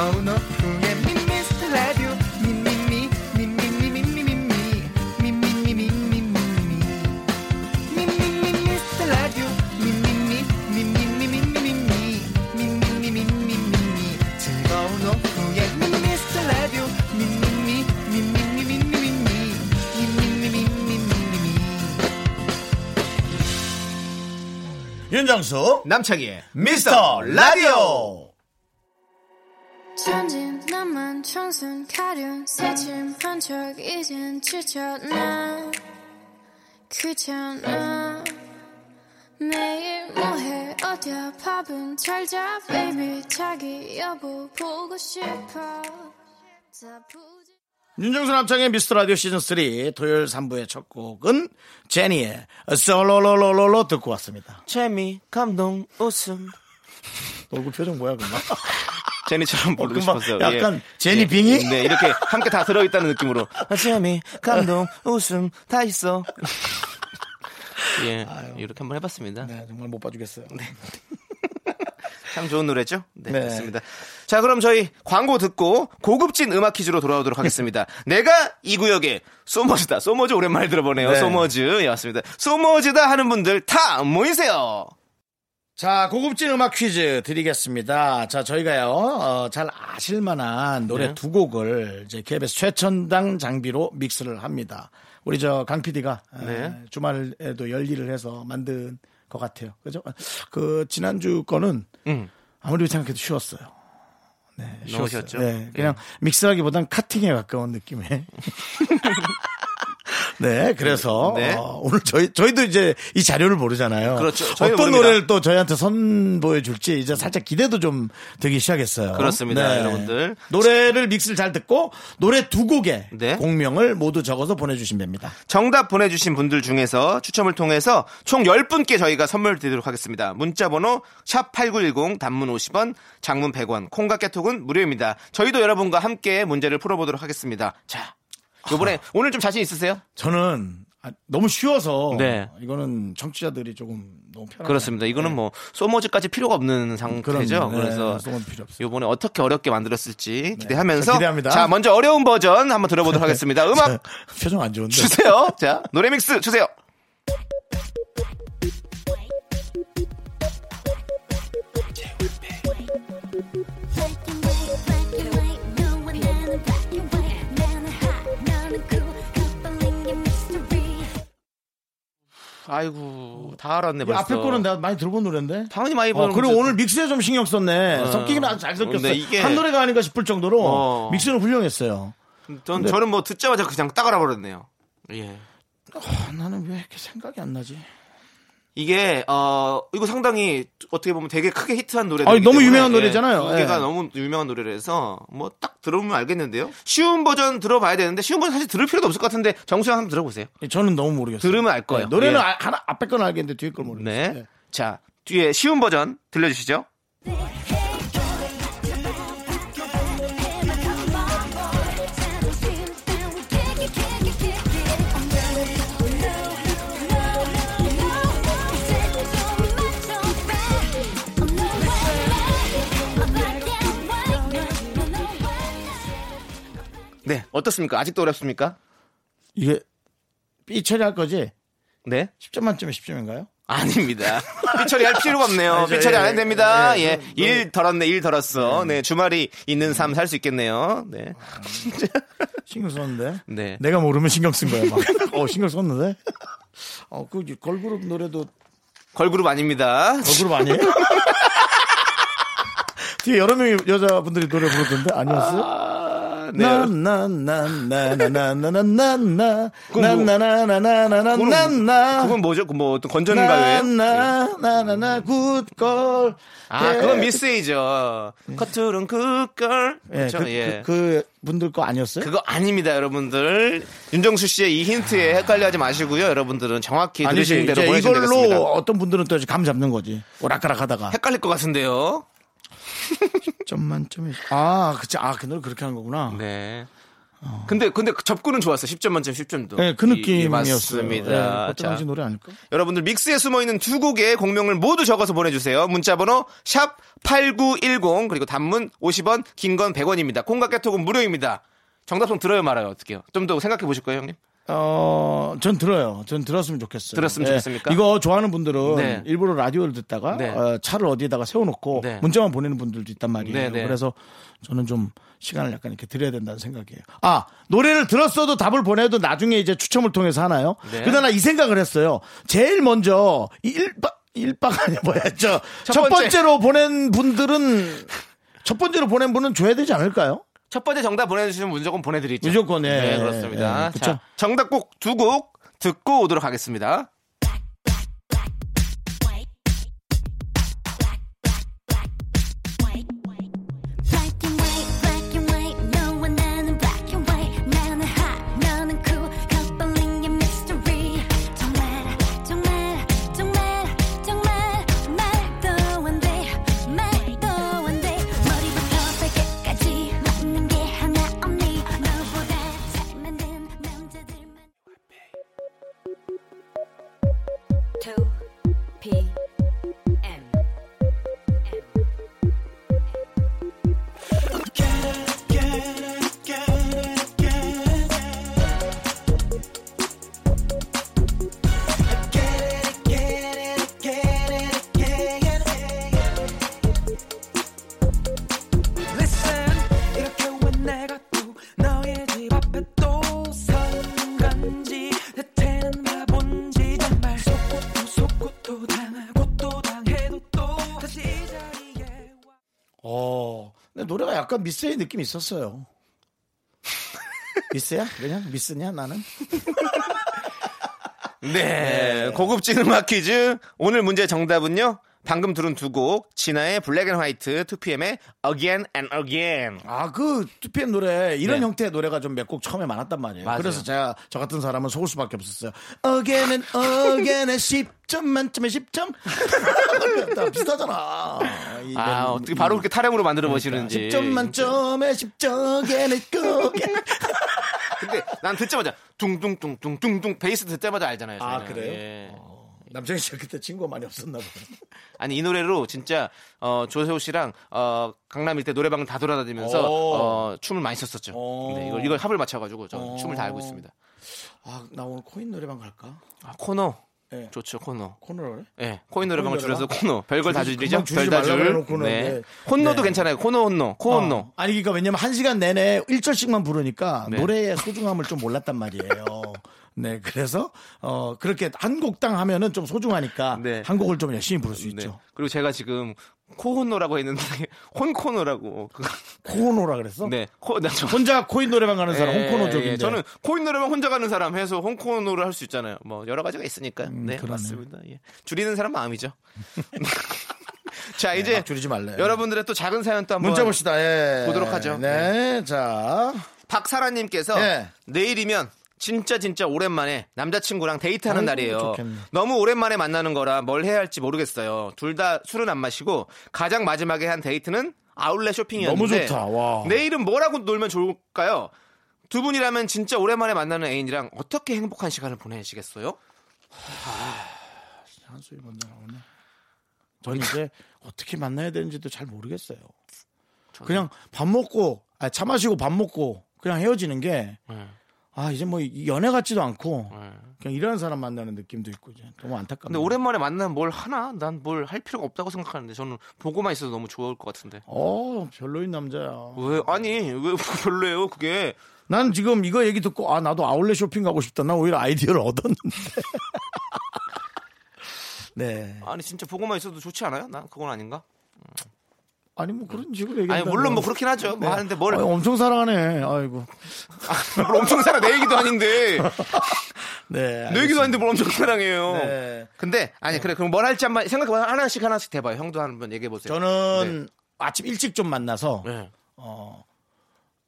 즐거운 오후에 미스터 라디오 미미미 미미미 미미미 미 미미 미미미 미미 미 미스터 라디오 미미미 미미미 미미미 미미미 미미미 즐거운 오후에 미스터 라디오 미미미 미미미 미미미 미미미 미미미 윤정수 남창희의 미스터 라디오 청순 가련 새침 한 척 이젠 지쳤나 귀찮아 매일 뭐해 어디야 밥은 잘자 baby 자기 여보 보고 싶어 윤정수 남창의 미스터 라디오 시즌 3 토요일 3부의 첫 곡은 제니의 솔로로로로로 듣고 왔습니다. 재미, 감동, 웃음. 얼굴 표정 뭐야 그만? 제니처럼 부르고 금방 싶었어요. 약간 예. 제니 예. 빙이? 네, 이렇게 함께 다 들어있다는 느낌으로. 아, 재미, 감동, 웃음, 다 있어. (laughs) 예, 이렇게 한번 해봤습니다. 네, 정말 못 봐주겠어요. (laughs) 참 좋은 노래죠? 네, 네. 그렇습니다. 자, 그럼 저희 광고 듣고 고급진 음악 퀴즈로 돌아오도록 하겠습니다. (laughs) 내가 이 구역의 소머즈다. 소머즈 오랜만에 들어보네요. 네. 소머즈. 예, 맞습니다. 소머즈다 하는 분들 다 모이세요. 자, 고급진 음악 퀴즈 드리겠습니다. 자, 저희가요, 어, 잘 아실만한 노래 네. 두 곡을 이제 KBS 최첨당 장비로 믹스를 합니다. 우리 저 강 PD가 네. 주말에도 열일을 해서 만든 것 같아요. 그죠? 그, 지난주 거는 음. 아무리 생각해도 쉬웠어요. 네, 쉬웠어요. 네, 그냥 믹스하기보단 카팅에 가까운 느낌의. (laughs) 네, 그래서 네. 어, 오늘 저희 저희도 이제 이 자료를 모르잖아요. 그렇죠. 어떤 모릅니다. 노래를 또 저희한테 선보여 줄지 이제 살짝 기대도 좀 되기 시작했어요. 네. 그렇습니다, 여러분들. 노래를 믹스를 잘 듣고 노래 두 곡의 네. 공명을 모두 적어서 보내 주시면 됩니다. 정답 보내 주신 분들 중에서 추첨을 통해서 총 10분께 저희가 선물 드리도록 하겠습니다. 문자 번호 샵8910 단문 50원, 장문 100원, 콩과 깨톡은 무료입니다. 저희도 여러분과 함께 문제를 풀어 보도록 하겠습니다. 자, 요번에 오늘 좀 자신 있으세요? 저는 아, 너무 쉬워서 네. 이거는 청취자들이 조금 너무 편하네요. 그렇습니다. 이거는 뭐 소머즈까지 필요가 없는 상태죠. 네, 그래서. 요번에 어떻게 어렵게 만들었을지 기대하면서 자, 기대합니다. 자, 먼저 어려운 버전 한번 들어보도록 하겠습니다. 음악 표정 안 좋은데. 주세요. 자, 노래 믹스 주세요. 아이고, 다 알았네 이 벌써. 앞에 거는 내가 많이 들어본 노래인데. 당연히 많이 어, 보는 그리고. 오늘 믹스에 좀 신경 썼네. 섞이긴 아주 잘 섞였어요. 근데 이게- 한 노래가 아닌가 싶을 정도로 어. 믹스는 훌륭했어요. 전, 저는 뭐 듣자마자 그냥 딱 알아버렸네요. 예. 아, 나는 왜 이렇게 생각이 안 나지? 이게 어 이거 상당히 어떻게 보면 되게 크게 히트한 노래들. 아니, 너무 유명한 노래잖아요. 두 개가 예. 너무 유명한 노래라서 뭐 딱 들어보면 알겠는데요. 쉬운 버전 들어봐야 되는데 쉬운 버전 사실 들을 필요도 없을 것 같은데 정수영 한번 들어보세요. 저는 너무 모르겠어요. 들으면 알 거예요. 네, 노래는 예. 아- 하나 앞에 건 알겠는데 뒤에 걸 모르겠어요. 네. 자 뒤에 쉬운 버전 들려주시죠. 네 어떻습니까? 아직도 어렵습니까? 이게 삐 처리할 거지? 네. 10점 만점에 10점인가요? 아닙니다. (laughs) 삐처리 할 필요가 없네요. 아니, 저, 삐처리 안 예, 해도 됩니다. 예, 예. 저, 저, 일 덜었네, 일 덜었어. 네. 주말이 있는 삶 살 수 있겠네요. 네. 신경 썼는데. 네. 내가 모르면 신경 쓴 거야, 막. 어, 신경 썼는데? 어, 그 걸그룹 노래도 걸그룹 아닙니다. 걸그룹 아니에요? (laughs) 뒤에 여러 명의 여자분들이 노래 부르던데 아니었어요? 아, 네. 나나나나나나나나나나 그건 뭐- 나나나나나나나나 그건 뭐죠? 그뭐 어떤 건전가요예요? 나나나나나 굿걸 아, 그건 미스이죠. 커트론 굿걸. 예, 그렇죠? 그, 예. 그, 그 분들 거 아니었어요? 그거 아닙니다, 여러분들. 윤정수 씨의 이 힌트에 헷갈려하지 마시고요. 여러분들은 정확히 들으시는 대로 보내주시면 이걸로 되겠습니다. 어떤 분들은 또 감 잡는 거지 오락가락하다가 헷갈릴 것 같은데요. 점 만점에 아 그치 아 그 노래 그렇게 하는 거구나 네. 근데 근데 그 접근은 좋았어요. 10점 만점 10점도. 네, 그 느낌이었어요. 맞습니다. 네, 당시 노래 아닐까? 여러분들 믹스에 숨어 있는 두 곡의 공명을 모두 적어서 보내 주세요. 문자 번호 샵 #8910 그리고 단문 50원, 긴 건 100원입니다. 콩과 깨톡은 무료입니다. 정답송 들어요 말아요 어떻게요? 좀 더 생각해 보실 거예요, 형님? 어, 전 들어요. 전 들었으면 좋겠어요. 들었으면 예, 좋겠습니까? 이거 좋아하는 분들은 네. 일부러 라디오를 듣다가 네. 어, 차를 어디에다가 세워놓고 네. 문자만 보내는 분들도 있단 말이에요. 네, 네. 그래서 저는 좀 시간을 약간 이렇게 드려야 된다는 생각이에요. 아, 노래를 들었어도 답을 보내도 나중에 이제 추첨을 통해서 하나요? 네. 그러나 이 생각을 했어요. 제일 먼저 이 일박, 일박 아니 뭐야, 저, 첫 첫 번째. 번째로 보낸 분들은 첫 번째로 보낸 분은 줘야 되지 않을까요? 첫 번째 정답 보내주시면 무조건 보내드리죠. 무조건, 예. 네, 그렇습니다. 예, 그쵸. 자, 정답곡 두곡 듣고 오도록 하겠습니다. 약간 미스의 느낌이 있었어요. (laughs) 미스야? 그냥 미스냐 나는? (laughs) 네, 고급진 음악 퀴즈. 오늘 문제 정답은요. 방금 들은 두 곡, 지나의 Black and White, 2PM의 Again and Again. 아, 그 2PM 노래 이런 네. 형태의 노래가 좀 몇 곡 처음에 많았단 말이에요. 맞아요. 그래서 제가 저 같은 사람은 속을 수밖에 없었어요. Again and Again의 10점 만점에 10점? 다 (laughs) 비슷하잖아. 이 아, 멜- 어떻게 바로 그렇게 타령으로 만들어 보시는지. 10점 만점에 10점 again and. 근데 난 듣자마자 둥둥둥둥둥둥 베이스 듣자마자 알잖아요. 아, 저희는. 그래요? 예. 남창희 씨가 그때 친구가 많이 없었나 보네. (laughs) 아니 이 노래로 진짜 어, 조세호 씨랑 어, 강남 일대 노래방을 다 돌아다니면서 오. 어, 춤을 많이 췄었죠. 오. 네, 이걸, 이걸 합을 맞춰가지고 저 오. 춤을 다 알고 있습니다. 아, 나 오늘 코인 노래방 갈까? 아, 코노 네. 좋죠 코노. 코노를? 예, 코인 노래방을 코인 노래방? 줄여서 코노. 별걸 다 줄이죠. 금방 줄이지 별다 말라고 줄. 해놓고는, 네. 네. 혼노도 네. 괜찮아요. 코노 혼노. 코 혼노. 어. 아니 그러니까 왜냐면 한 시간 내내 1절씩만 부르니까 네. 노래의 소중함을 좀 몰랐단 말이에요. (laughs) 네, 그래서 어 그렇게 한 곡당 하면은 좀 소중하니까 네. 한 곡을 좀 열심히 부를 수 네. 있죠. 그리고 제가 지금 코혼노라고 했는데 (laughs) 혼코노라고. 그- 코노라 그랬어? 네. 코, 나 저- 혼자 코인 노래방 가는 사람 예, 혼코노족인데. 예, 저는 코인 노래방 혼자 가는 사람 해서 혼코노를 할 수 있잖아요. 뭐 여러 가지가 있으니까. 네, 음, 그러네. 맞습니다. 예. 줄이는 사람 마음이죠. (laughs) 자, 네, 이제 막 줄이지 말래. 여러분들의 또 작은 사연 또 한번 문자 봅시다. 예. 보도록 하죠. 네, 자. 박사라님께서 네. 내일이면 진짜 진짜 오랜만에 남자친구랑 데이트하는 날이에요. 좋겠네. 너무 오랜만에 만나는 거라 뭘 해야 할지 모르겠어요. 둘 다 술은 안 마시고 가장 마지막에 한 데이트는 아울렛 쇼핑이었는데 너무 좋다. 와. 내일은 뭐라고 놀면 좋을까요? 두 분이라면 진짜 오랜만에 만나는 애인이랑 어떻게 행복한 시간을 보내시겠어요? 한소리 먼저 나오네. 저는 이제 어떻게 만나야 되는지도 잘 모르겠어요. 그냥 밥 먹고, 아, 차 마시고 밥 먹고 그냥 헤어지는 게, 네. 아, 이제 뭐 연애 같지도 않고, 네. 그냥 이런 사람 만나는 느낌도 있고, 이제 너무 안타깝네요. 근데 오랜만에 만나면 뭘 하나? 난 뭘 할 필요가 없다고 생각하는데 저는 보고만 있어도 너무 좋을 것 같은데. 어, 별로인 남자야. 왜 아니 왜 (laughs) 별로예요 그게 난 지금 이거 얘기 듣고, 아, 나도 아울렛 쇼핑 가고 싶다. 나 오히려 아이디어를 얻었는데. (laughs) 네. 아니 진짜 보고만 있어도 좋지 않아요? 난 그건 아닌가? 아니, 뭐 그런 식으로 얘기 아니 물론 뭐 그렇긴 하죠. 뭐 하는데 뭘, 아, 엄청 사랑하네. 아이고. 뭘 엄청 사랑 내 얘기도 아닌데 (laughs) 네. 내 얘기도 아닌데 뭘 엄청 사랑해요. 네. 근데 아니 그래 그럼 뭘 할지 한번 생각해 봐 하나씩 하나씩 대봐요. 형도 한번 얘기해 보세요. 저는 아침 일찍 좀 만나서 네.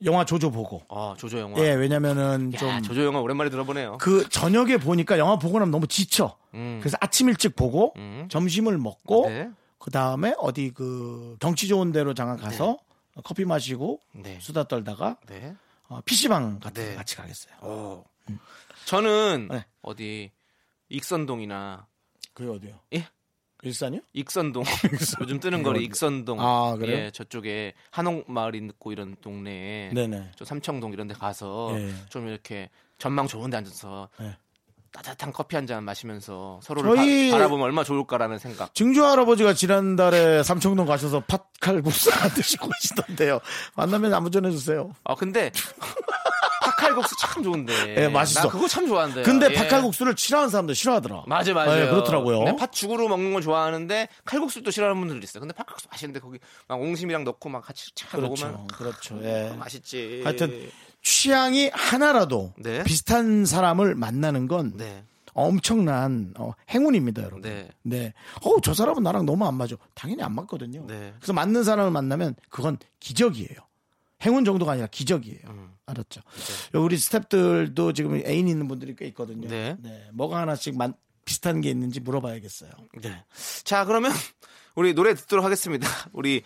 영화 조조 보고. 아 조조 영화. 예, 왜냐면은 야, 좀 조조 영화 오랜만에 들어보네요. 그 저녁에 보니까 영화 보고 나면 너무 지쳐. 음. 그래서 아침 일찍 보고 음. 점심을 먹고 네. 그 다음에 어디 그 경치 좋은 데로 장가 가서 커피 마시고 네. 수다 떨다가 네. 어, PC방 같은 네. 데 같이 가겠어요. 어. 저는 네. 어디 익선동이나 그게 어디요? 예? 일산이요? 익선동 (laughs) 요즘 뜨는 거리 익선동 아, 그래요? 예 저쪽에 한옥 마을 있고 이런 동네에 네네. 저 삼청동 이런 데 가서 예. 좀 이렇게 전망 좋은 데 앉아서 네. 따뜻한 커피 한 잔 마시면서 서로를 저희- 바, 라보면 얼마나 좋을까라는 생각. 증조 할아버지가 지난달에 삼청동 가셔서 팥칼국수 드시고 오시던데요. 만나면 안부 전해 주세요. 아 근데 (laughs) 팥칼국수 참 좋은데. 예, 맛있어. 나 그거 참 좋아하는데. 근데 예. 팥칼국수를 싫어하는 사람들 싫어하더라. 맞아 맞아요. 예, 그렇더라고요. 네, 팥죽으로 먹는 건 좋아하는데 칼국수도 싫어하는 분들 있어요. 근데 팥칼국수 맛있는데 거기 막 옹심이랑 넣고 막 같이 차 그렇죠. 먹으면 그렇죠. 예. 맛있지. 하여튼 취향이 하나라도 네. 비슷한 사람을 만나는 건 네. 엄청난 어, 행운입니다, 여러분. 네. 네. 어우, 저 사람은 나랑 너무 안 맞아. 당연히 안 맞거든요. 네. 그래서 맞는 사람을 만나면 그건 기적이에요. 행운 정도가 아니라 기적이에요. 음. 알았죠? 우리 스탭들도 지금 애인 있는 분들이 꽤 있거든요. 네. 뭐가 하나씩 만- 비슷한 게 있는지 물어봐야겠어요. 네. 자, 그러면 우리 노래 듣도록 하겠습니다. 우리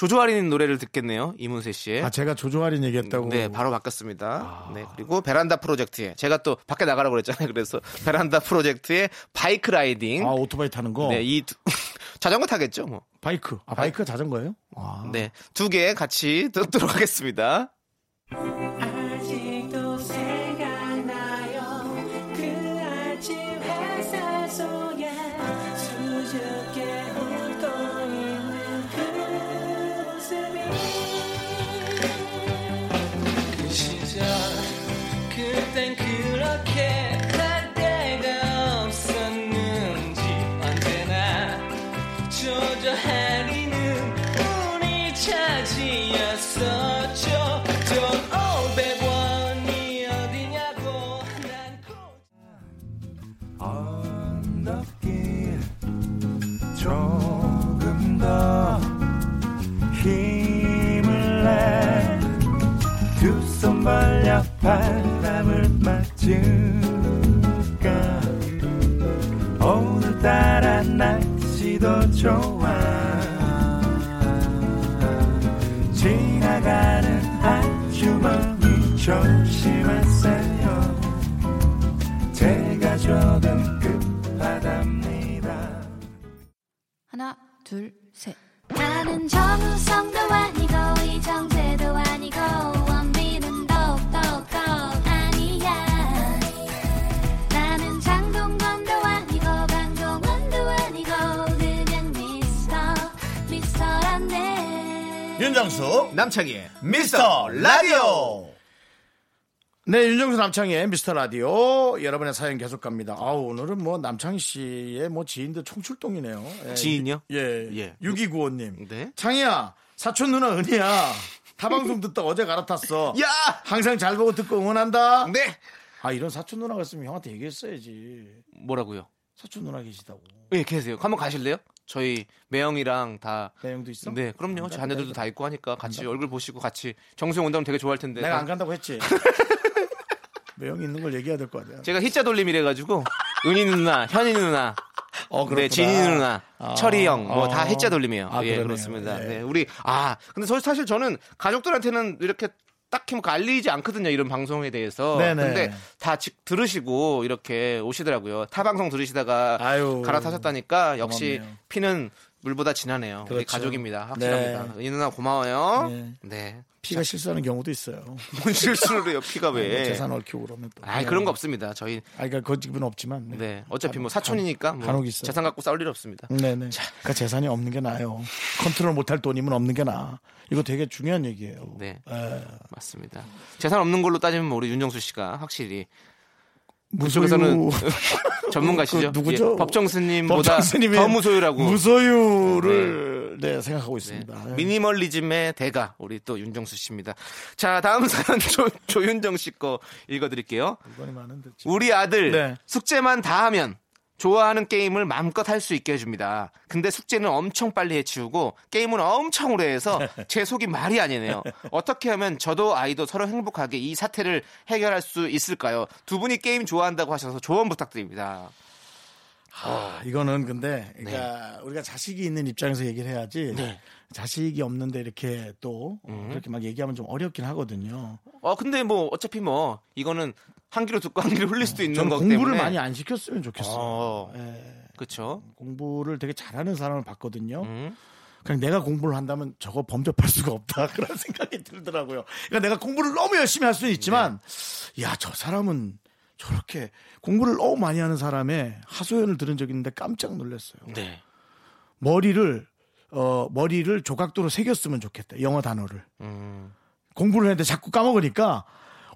조조할인 노래를 듣겠네요. 이문세 씨의. 아, 제가 조조할인 얘기했다고. 네, 바로 바꿨습니다. 네, 그리고 베란다 프로젝트에 제가 또 밖에 나가라고 그랬잖아요. 그래서 (laughs) 베란다 프로젝트의 Bike Riding. 아, 오토바이 타는 거? 네, 이 두- (laughs) 자전거 타겠죠, 뭐. 바이크. 아, 바이크가 자전거예요? 아. 네, 두 개 같이 듣도록 하겠습니다. 벌려 바람을 맞을까? 오늘따라 날씨도 좋아. 지나가는 아주머니 조심하세요. 제가 조금 급하답니다. 하나, 둘, 셋. 나는 정우성도 아니고 이정재도 아니고 윤정수, 남창희의 미스터 라디오. 네, 윤정수 남창희의 미스터 라디오. 여러분의 사연 계속 갑니다. 아 오늘은 뭐 남창희 씨의 뭐 지인들 총출동이네요. 예. 지인이요? 예. 예. 6295님. 네. 창희야, 사촌 누나 은희야. 타방송 듣다 어제 갈아탔어. 야! 항상 잘 보고 듣고 응원한다. 네. 아, 이런 사촌 누나가 있으면 형한테 얘기했어야지. 뭐라고요? 사촌 누나 계시다고. 예, 계세요. 한번 가실래요? 저희 매형이랑 다. 내용도 있어? 네, 그럼요. 간다, 자녀들도 간다. 다 있고 하니까 같이 얼굴 보시고 같이 정수영 온다면 되게 좋아할 텐데. 내가 안 간다고 했지. (laughs) 매형이 있는 걸 얘기해야 될거 아니야. 제가 히자 돌림이래 가지고 은희 누나, 현희 누나, 어, 그렇구나. 네, 진희 누나, 아, 철이 형, 뭐다 어. 해자 돌림이에요. 아, 예, 그러네요. 그렇습니다. 예. 네, 우리 아, 근데 저 사실 저는 가족들한테는 이렇게 딱히 뭐 알리지 않거든요. 이런 방송에 대해서. 네네. 근데 다 지- 들으시고 이렇게 오시더라고요. 타 방송 들으시다가 아유. 갈아타셨다니까 역시 고맙네요. 피는 물보다 진하네요. 우리 그렇죠. 가족입니다. 확실합니다. 네. 은희 누나 고마워요. 네. 네. 피가 실수하는 경우도 있어요. (laughs) 뭔 실수를 해요, 피가 왜. 뭐 재산 얽히고 그러면 또. 아 그런 거 없습니다. 저희 아, 그러니까 그 집은 없지만. 네. 네 어차피 뭐 사촌이니까 뭐 간혹 있어요. 재산 갖고 싸울 일 없습니다. 네네. 그러니까 재산이 없는 게 나아요. 컨트롤 못할 돈이면 없는 게 나아. 이거 되게 중요한 얘기예요. 네. 에, 맞습니다. 재산 없는 걸로 따지면 뭐 우리 윤정수 씨가 확실히 무소유. 그쪽에서는 (laughs) 전문가시죠. 그 누구죠? 예, 법정스님보다 더 무소유라고. 무소유를 네, 생각하고 있습니다. 예. 미니멀리즘의 대가 우리 또 윤정수 씨입니다. 자 다음 사연 조, 조윤정 씨 거 읽어드릴게요. 우리 아들 네. 숙제만 다 하면 좋아하는 게임을 마음껏 할 수 있게 해줍니다. 근데 숙제는 엄청 빨리 해치우고 게임은 엄청 오래 해서 (laughs) 제 속이 말이 아니네요. 어떻게 하면 저도 아이도 서로 행복하게 이 사태를 해결할 수 있을까요? 두 분이 게임 좋아한다고 하셔서 조언 부탁드립니다. 아, 이거는 근데 그러니까 우리가 자식이 있는 입장에서 얘기를 해야지. 네. 자식이 없는데 이렇게 또 음. 그렇게 막 얘기하면 좀 어렵긴 하거든요. 어 근데 뭐 어차피 뭐 이거는 한 귀로 듣고 한 귀로 흘릴 수도 있는 거기 공부를 때문에 많이 안 시켰으면 좋겠어요. 어. 예, 그렇죠. 공부를 되게 잘하는 사람을 봤거든요. 음. 그냥 내가 공부를 한다면 저거 범접할 수가 없다 (laughs) 그런 생각이 들더라고요. 그러니까 내가 공부를 너무 열심히 할 수는 있지만, 네. 야저 사람은 저렇게 공부를 너무 많이 하는 사람의 하소연을 들은 적이 있는데 깜짝 놀랐어요. 네. 머리를 어 머리를 조각도로 새겼으면 좋겠다. 영어 단어를 음. 공부를 했는데 자꾸 까먹으니까.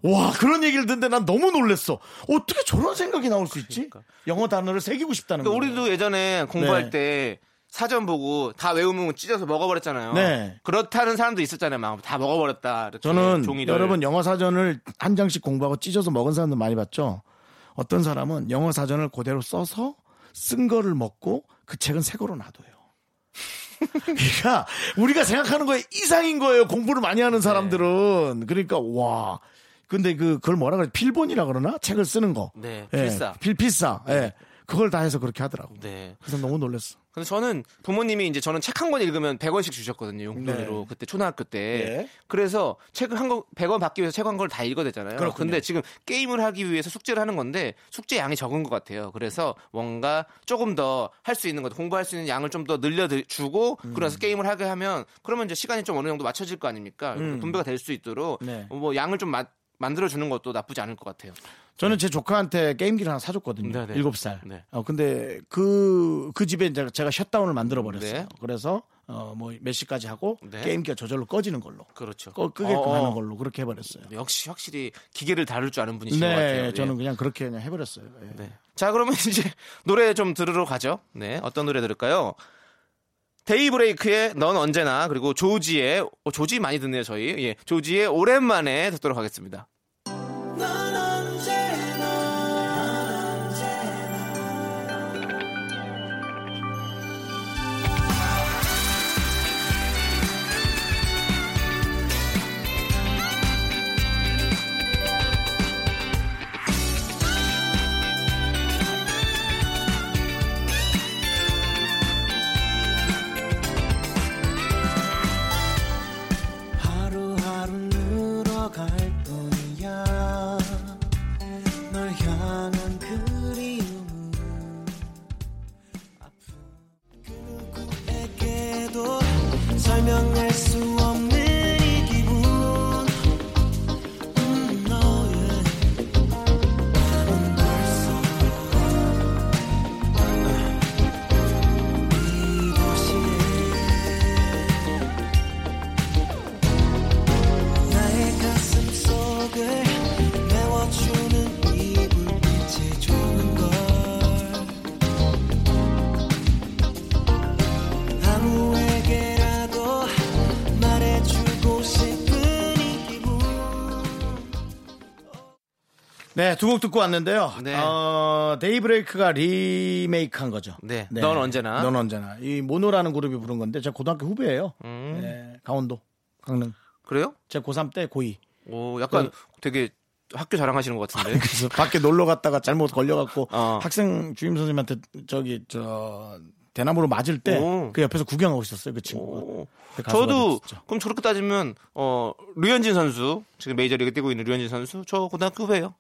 와 그런 얘기를 듣는데 난 너무 놀랬어. 어떻게 저런 생각이 나올 수 있지? 영어 단어를 새기고 싶다는 거. 그러니까 우리도 예전에 공부할 네. 때 사전 보고 다 외우면 찢어서 먹어버렸잖아요. 네. 그렇다는 사람도 있었잖아요. 막 다 먹어버렸다. 저는 종이를. 여러분 영어 사전을 한 장씩 공부하고 찢어서 먹은 사람도 많이 봤죠. 어떤 사람은 영어 사전을 그대로 써서 쓴 거를 먹고 그 책은 새 거로 놔둬요. (laughs) 그러니까 우리가 생각하는 거에 이상인 거예요. 공부를 많이 하는 사람들은. 그러니까 와. 근데 그 그걸 뭐라 그래? 필본이라 그러나? 책을 쓰는 거. 네, 예, 필사. 필 필사. 예. 그걸 다 해서 그렇게 하더라고. 네. 그래서 너무 놀랐어. 근데 저는 부모님이 이제 저는 책 한 권 읽으면 100원씩 주셨거든요. 용돈으로. 네. 그때 초등학교 때. 네. 그래서 책을 한 권, 100원 받기 위해서 책 한 권을 다 읽어야 되잖아요. 그렇군요. 근데 지금 게임을 하기 위해서 숙제를 하는 건데 숙제 양이 적은 것 같아요. 그래서 뭔가 조금 더 할 수 있는 것, 공부할 수 있는 양을 좀 더 늘려주고 음. 그래서 게임을 하게 하면 그러면 이제 시간이 좀 어느 정도 맞춰질 거 아닙니까? 음. 분배가 될 수 있도록 네. 뭐 양을 좀 마- 만들어주는 것도 나쁘지 않을 것 같아요. 저는 제 조카한테 게임기를 하나 사줬거든요. 네, 네. 일곱 살. 네. 어, 근데 그, 그 집에 이제 제가 셧다운을 만들어 버렸어요. 네. 그래서, 어, 뭐 몇 시까지 하고 네. 게임기가 저절로 꺼지는 걸로. 그렇죠. 꺼, 끄게끔 어, 하는 걸로 그렇게 해버렸어요. 역시 확실히 기계를 다룰 줄 아는 분이신 것 네, 같아요. 예. 저는 그냥 그렇게 그냥 해버렸어요. 예. 네. 자, 그러면 (laughs) 이제 노래 좀 들으러 가죠. 네. 어떤 노래 들을까요? 데이브레이크의 넌 언제나 그리고 조지의 어, 조지 많이 듣네요, 저희. 예. 조지의 오랜만에 듣도록 하겠습니다. 네, 두 곡 듣고 왔는데요. 네. 어, 데이브레이크가 리메이크 한 거죠. 네, 넌 언제나. 넌 언제나. 이 모노라는 그룹이 부른 건데, 제가 고등학교 후배예요. 음. 네, 강원도, 강릉. 그래요? 제가 고3 때 고2. 오, 약간 되게 학교 자랑하시는 것 같은데. 그래서 밖에 놀러 갔다가 잘못 걸려갖고 어. 학생 주임 선생님한테 저기 저 대나무로 맞을 때 오. 그 옆에서 구경하고 있었어요 그 친구가. 오. 그 저도. 그럼 저렇게 따지면 어 류현진 선수 지금 메이저리그 뛰고 있는 류현진 선수 저 고등학교 후배예요.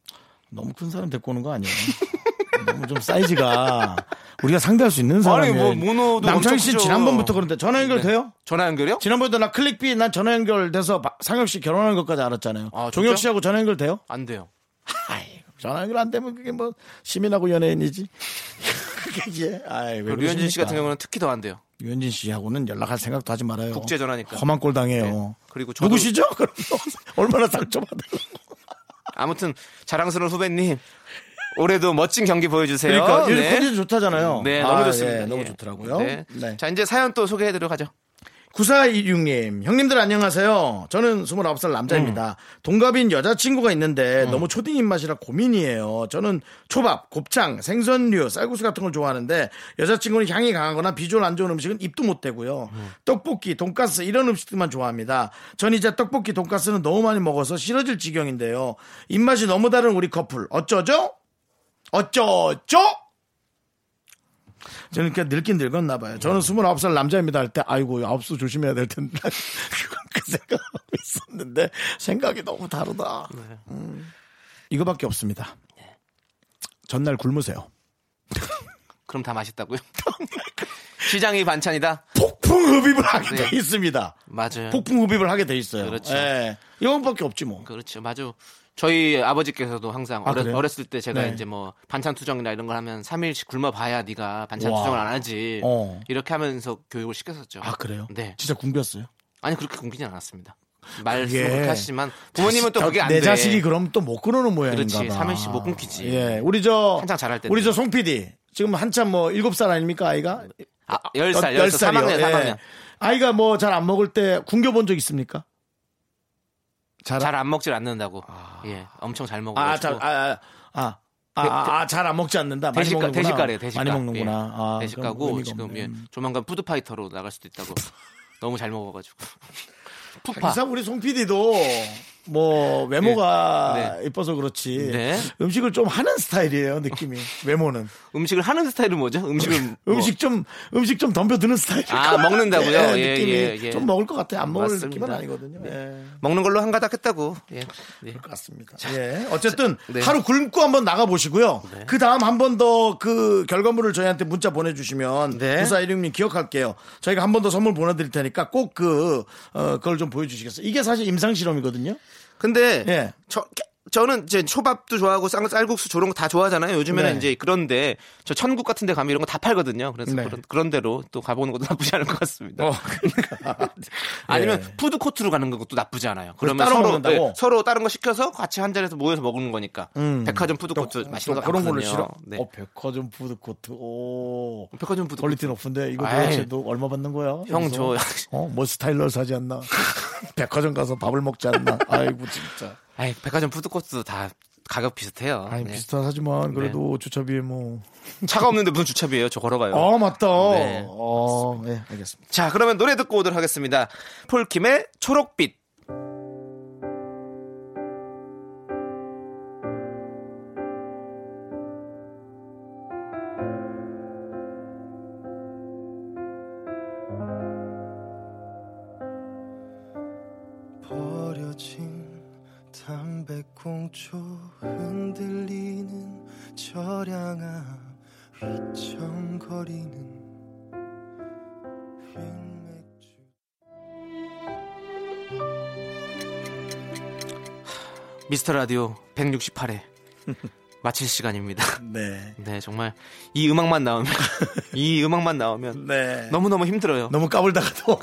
너무 큰 사람 데리고 오는 거 아니에요? (laughs) 너무 좀 사이즈가 우리가 상대할 수 있는 사람이 아니, 뭐, 모노도 남창희 씨. 지난번부터 그런데 전화 연결 네. 돼요? 전화 연결이요? 지난번에도 나 클릭비 난 전화 연결돼서 바- 상혁 씨 결혼하는 것까지 알았잖아요. 아, 종혁? 씨하고 전화 연결 돼요? 안 돼요. 아이, 전화 연결 안 되면 그게 뭐 시민하고 연예인이지. (laughs) 그게 아이, 왜 그리고 류현진 씨? 같은 경우는 특히 더 안 돼요. 유현진 씨하고는 연락할 생각도 하지 말아요. 국제 전화니까. 험한 꼴 당해요. 네. 그리고 저도- 누구시죠? (laughs) 얼마나 상처받아요. 아무튼 자랑스러운 후배님 올해도 멋진 경기 보여주세요. 그러니까 이 네. 컨디션 좋다잖아요. 네, 아, 너무 좋습니다. 예, 너무 예. 좋더라고요. 네. 네. 자, 이제 사연 또 소개해드려 가죠. 9426님, 형님들 안녕하세요. 저는 29살 남자입니다. 음. 동갑인 여자친구가 있는데 너무 초딩 입맛이라 고민이에요. 저는 초밥, 곱창, 생선류, 쌀국수 같은 걸 좋아하는데 여자친구는 향이 강하거나 비주얼 안 좋은 음식은 입도 못 대고요. 음. 떡볶이, 돈가스 이런 음식들만 좋아합니다. 전 이제 떡볶이, 돈가스는 너무 많이 먹어서 싫어질 지경인데요. 입맛이 너무 다른 우리 커플 어쩌죠? 어쩌죠? 저는 그냥 늙긴 늙었나 봐요. 저는 29살 남자입니다 할 때 아이고 9수 조심해야 될 텐데 (laughs) 그 생각하고 있었는데 생각이 너무 다르다. 음. 이거밖에 없습니다. 전날 굶으세요. (laughs) 그럼 다 맛있다고요? (laughs) 시장이 반찬이다? 폭풍 흡입을 하게 네. 돼 있습니다. 맞아요. 폭풍 흡입을 하게 돼 있어요. 그렇죠. 예. 이거밖에 없지 뭐. 그렇죠. 맞아. 저희 아버지께서도 항상 아, 어렸, 그래요? 어렸 을 때 제가 네. 이제 뭐 반찬 투정이나 이런 걸 하면 3일씩 굶어 봐야 네가 반찬 와. 투정을 안 하지. 어. 이렇게 하면서 교육을 시켰었죠. 아 그래요? 네. 진짜 굶겼어요. 아니 그렇게 굶기진 않았습니다. 말씀을 하시지만 부모님은 또 그게 안 내 돼. 자식이 그럼 또 못 끊어는 모양인가 그렇지. 봐. 3일씩 못 끊기지. 예. 우리 저 한창 잘할 때인데. 우리 저 송 PD 지금 한참 뭐 7살 아닙니까 아이가? 아, 10살, 어, 10살, 살이요. 3학년, 예. 3학년. 아이가 뭐 잘 안 먹을 때 굶겨본 적 있습니까? 잘, 잘안 먹질 않는다고. 예, 엄청 잘 먹어. 아, 잘, 아, 아, 아, 아, 아, 잘 안 먹지 않는다. 대식가, 먹는구나. 대식가래요, 대식가. 많이 먹는구나. 예. 아, 대식가고 지금. 예, 조만간 푸드파이터로 나갈 수도 있다고. (laughs) 너무 잘 먹어가지고. 푸파. 기사 우리 송 PD도 뭐 외모가 이뻐서 그렇지 네. 음식을 좀 하는 스타일이에요 느낌이 외모는 음식을 하는 스타일은 뭐죠? 음식을 뭐- 음식 좀 음식 좀 덤벼드는 스타일 아, 먹는다고요? 예, 느낌이 예, 예. 좀 먹을 것 같아 안 먹을 맞습니다. 느낌은 아니거든요 예. 먹는 걸로 한 가닥 했다고. 예. 예. 그럴 것 같습니다. 예. 어쨌든 네. 하루 굶고 한번 나가 보시고요. 그 다음 한 번 더 그 결과물을 저희한테 문자 보내주시면 네. 구사 이름님 기억할게요. 저희가 한 번 더 선물 보내드릴 테니까 꼭그 어, 그걸 좀 보여주시겠어요? 이게 사실 임상 실험이거든요. 근데 예. 저 저는 이제 초밥도 좋아하고 쌀, 쌀국수 저런 거 다 좋아하잖아요. 요즘에는 네. 이제 그런데 저 천국 같은 데 가면 이런 거 다 팔거든요. 그래서 네. 그런, 그런 데로 또 가보는 것도 나쁘지 않을 것 같습니다. 어, 그러니까. (laughs) 아니면 예. 푸드 코트로 가는 것도 나쁘지 않아요. 그러면 서로? 네, 서로 다른 거 시켜서 같이 한 자리에서 모여서 먹는 거니까. 음. 백화점 푸드 코트 맛있는 거 그런 걸로. 싫어. 네. 어, 백화점 푸드 코트. 오. 백화점 food quality 높은데 이거. 도대체 너 얼마 받는 거야? 형? 저- 어, 뭐 스타일러 사지 않나? (laughs) 백화점 가서 밥을 먹지 않나? 아이고 진짜. 아이, 백화점 푸드 코트도 다 가격 비슷해요. 아니 네. 비슷하지만 그래도 주차비에 뭐. 차가 없는데 무슨 주차비예요? 저 걸어가요. 아 맞다. 네. 어, 네 알겠습니다. 자, 그러면 노래 듣고 오도록 하겠습니다. 폴킴의 초록빛. 미스터 라디오 168회. (laughs) 마칠 시간입니다. 네. (laughs) 네, 정말 이 음악만 나오면 (laughs) 이 음악만 나오면 네. 너무너무 힘들어요. 너무 까불다가도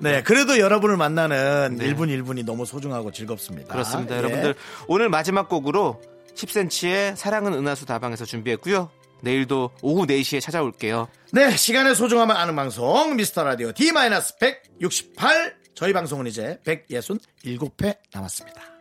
네 그래도 여러분을 만나는 네. 1분 1분이 너무 소중하고 즐겁습니다. 그렇습니다. 예. 여러분들 오늘 마지막 곡으로 10cm의 사랑은 은하수 다방에서 준비했고요. 내일도 오후 4시에 찾아올게요. 네 시간의 소중함을 아는 방송 미스터 라디오 D-168 저희 방송은 이제 167회 남았습니다.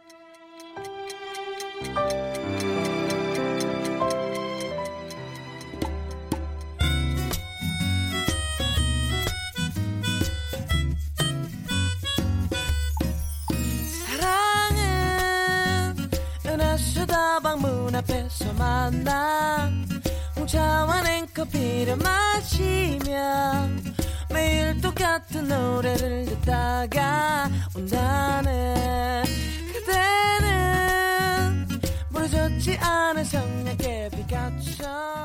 수다방 문 앞에서 만나 공차와 냉커피를 마시며 매일 똑같은 노래를 듣다가 온다는 그대는 좋지 않은 성냥개 비가 쳐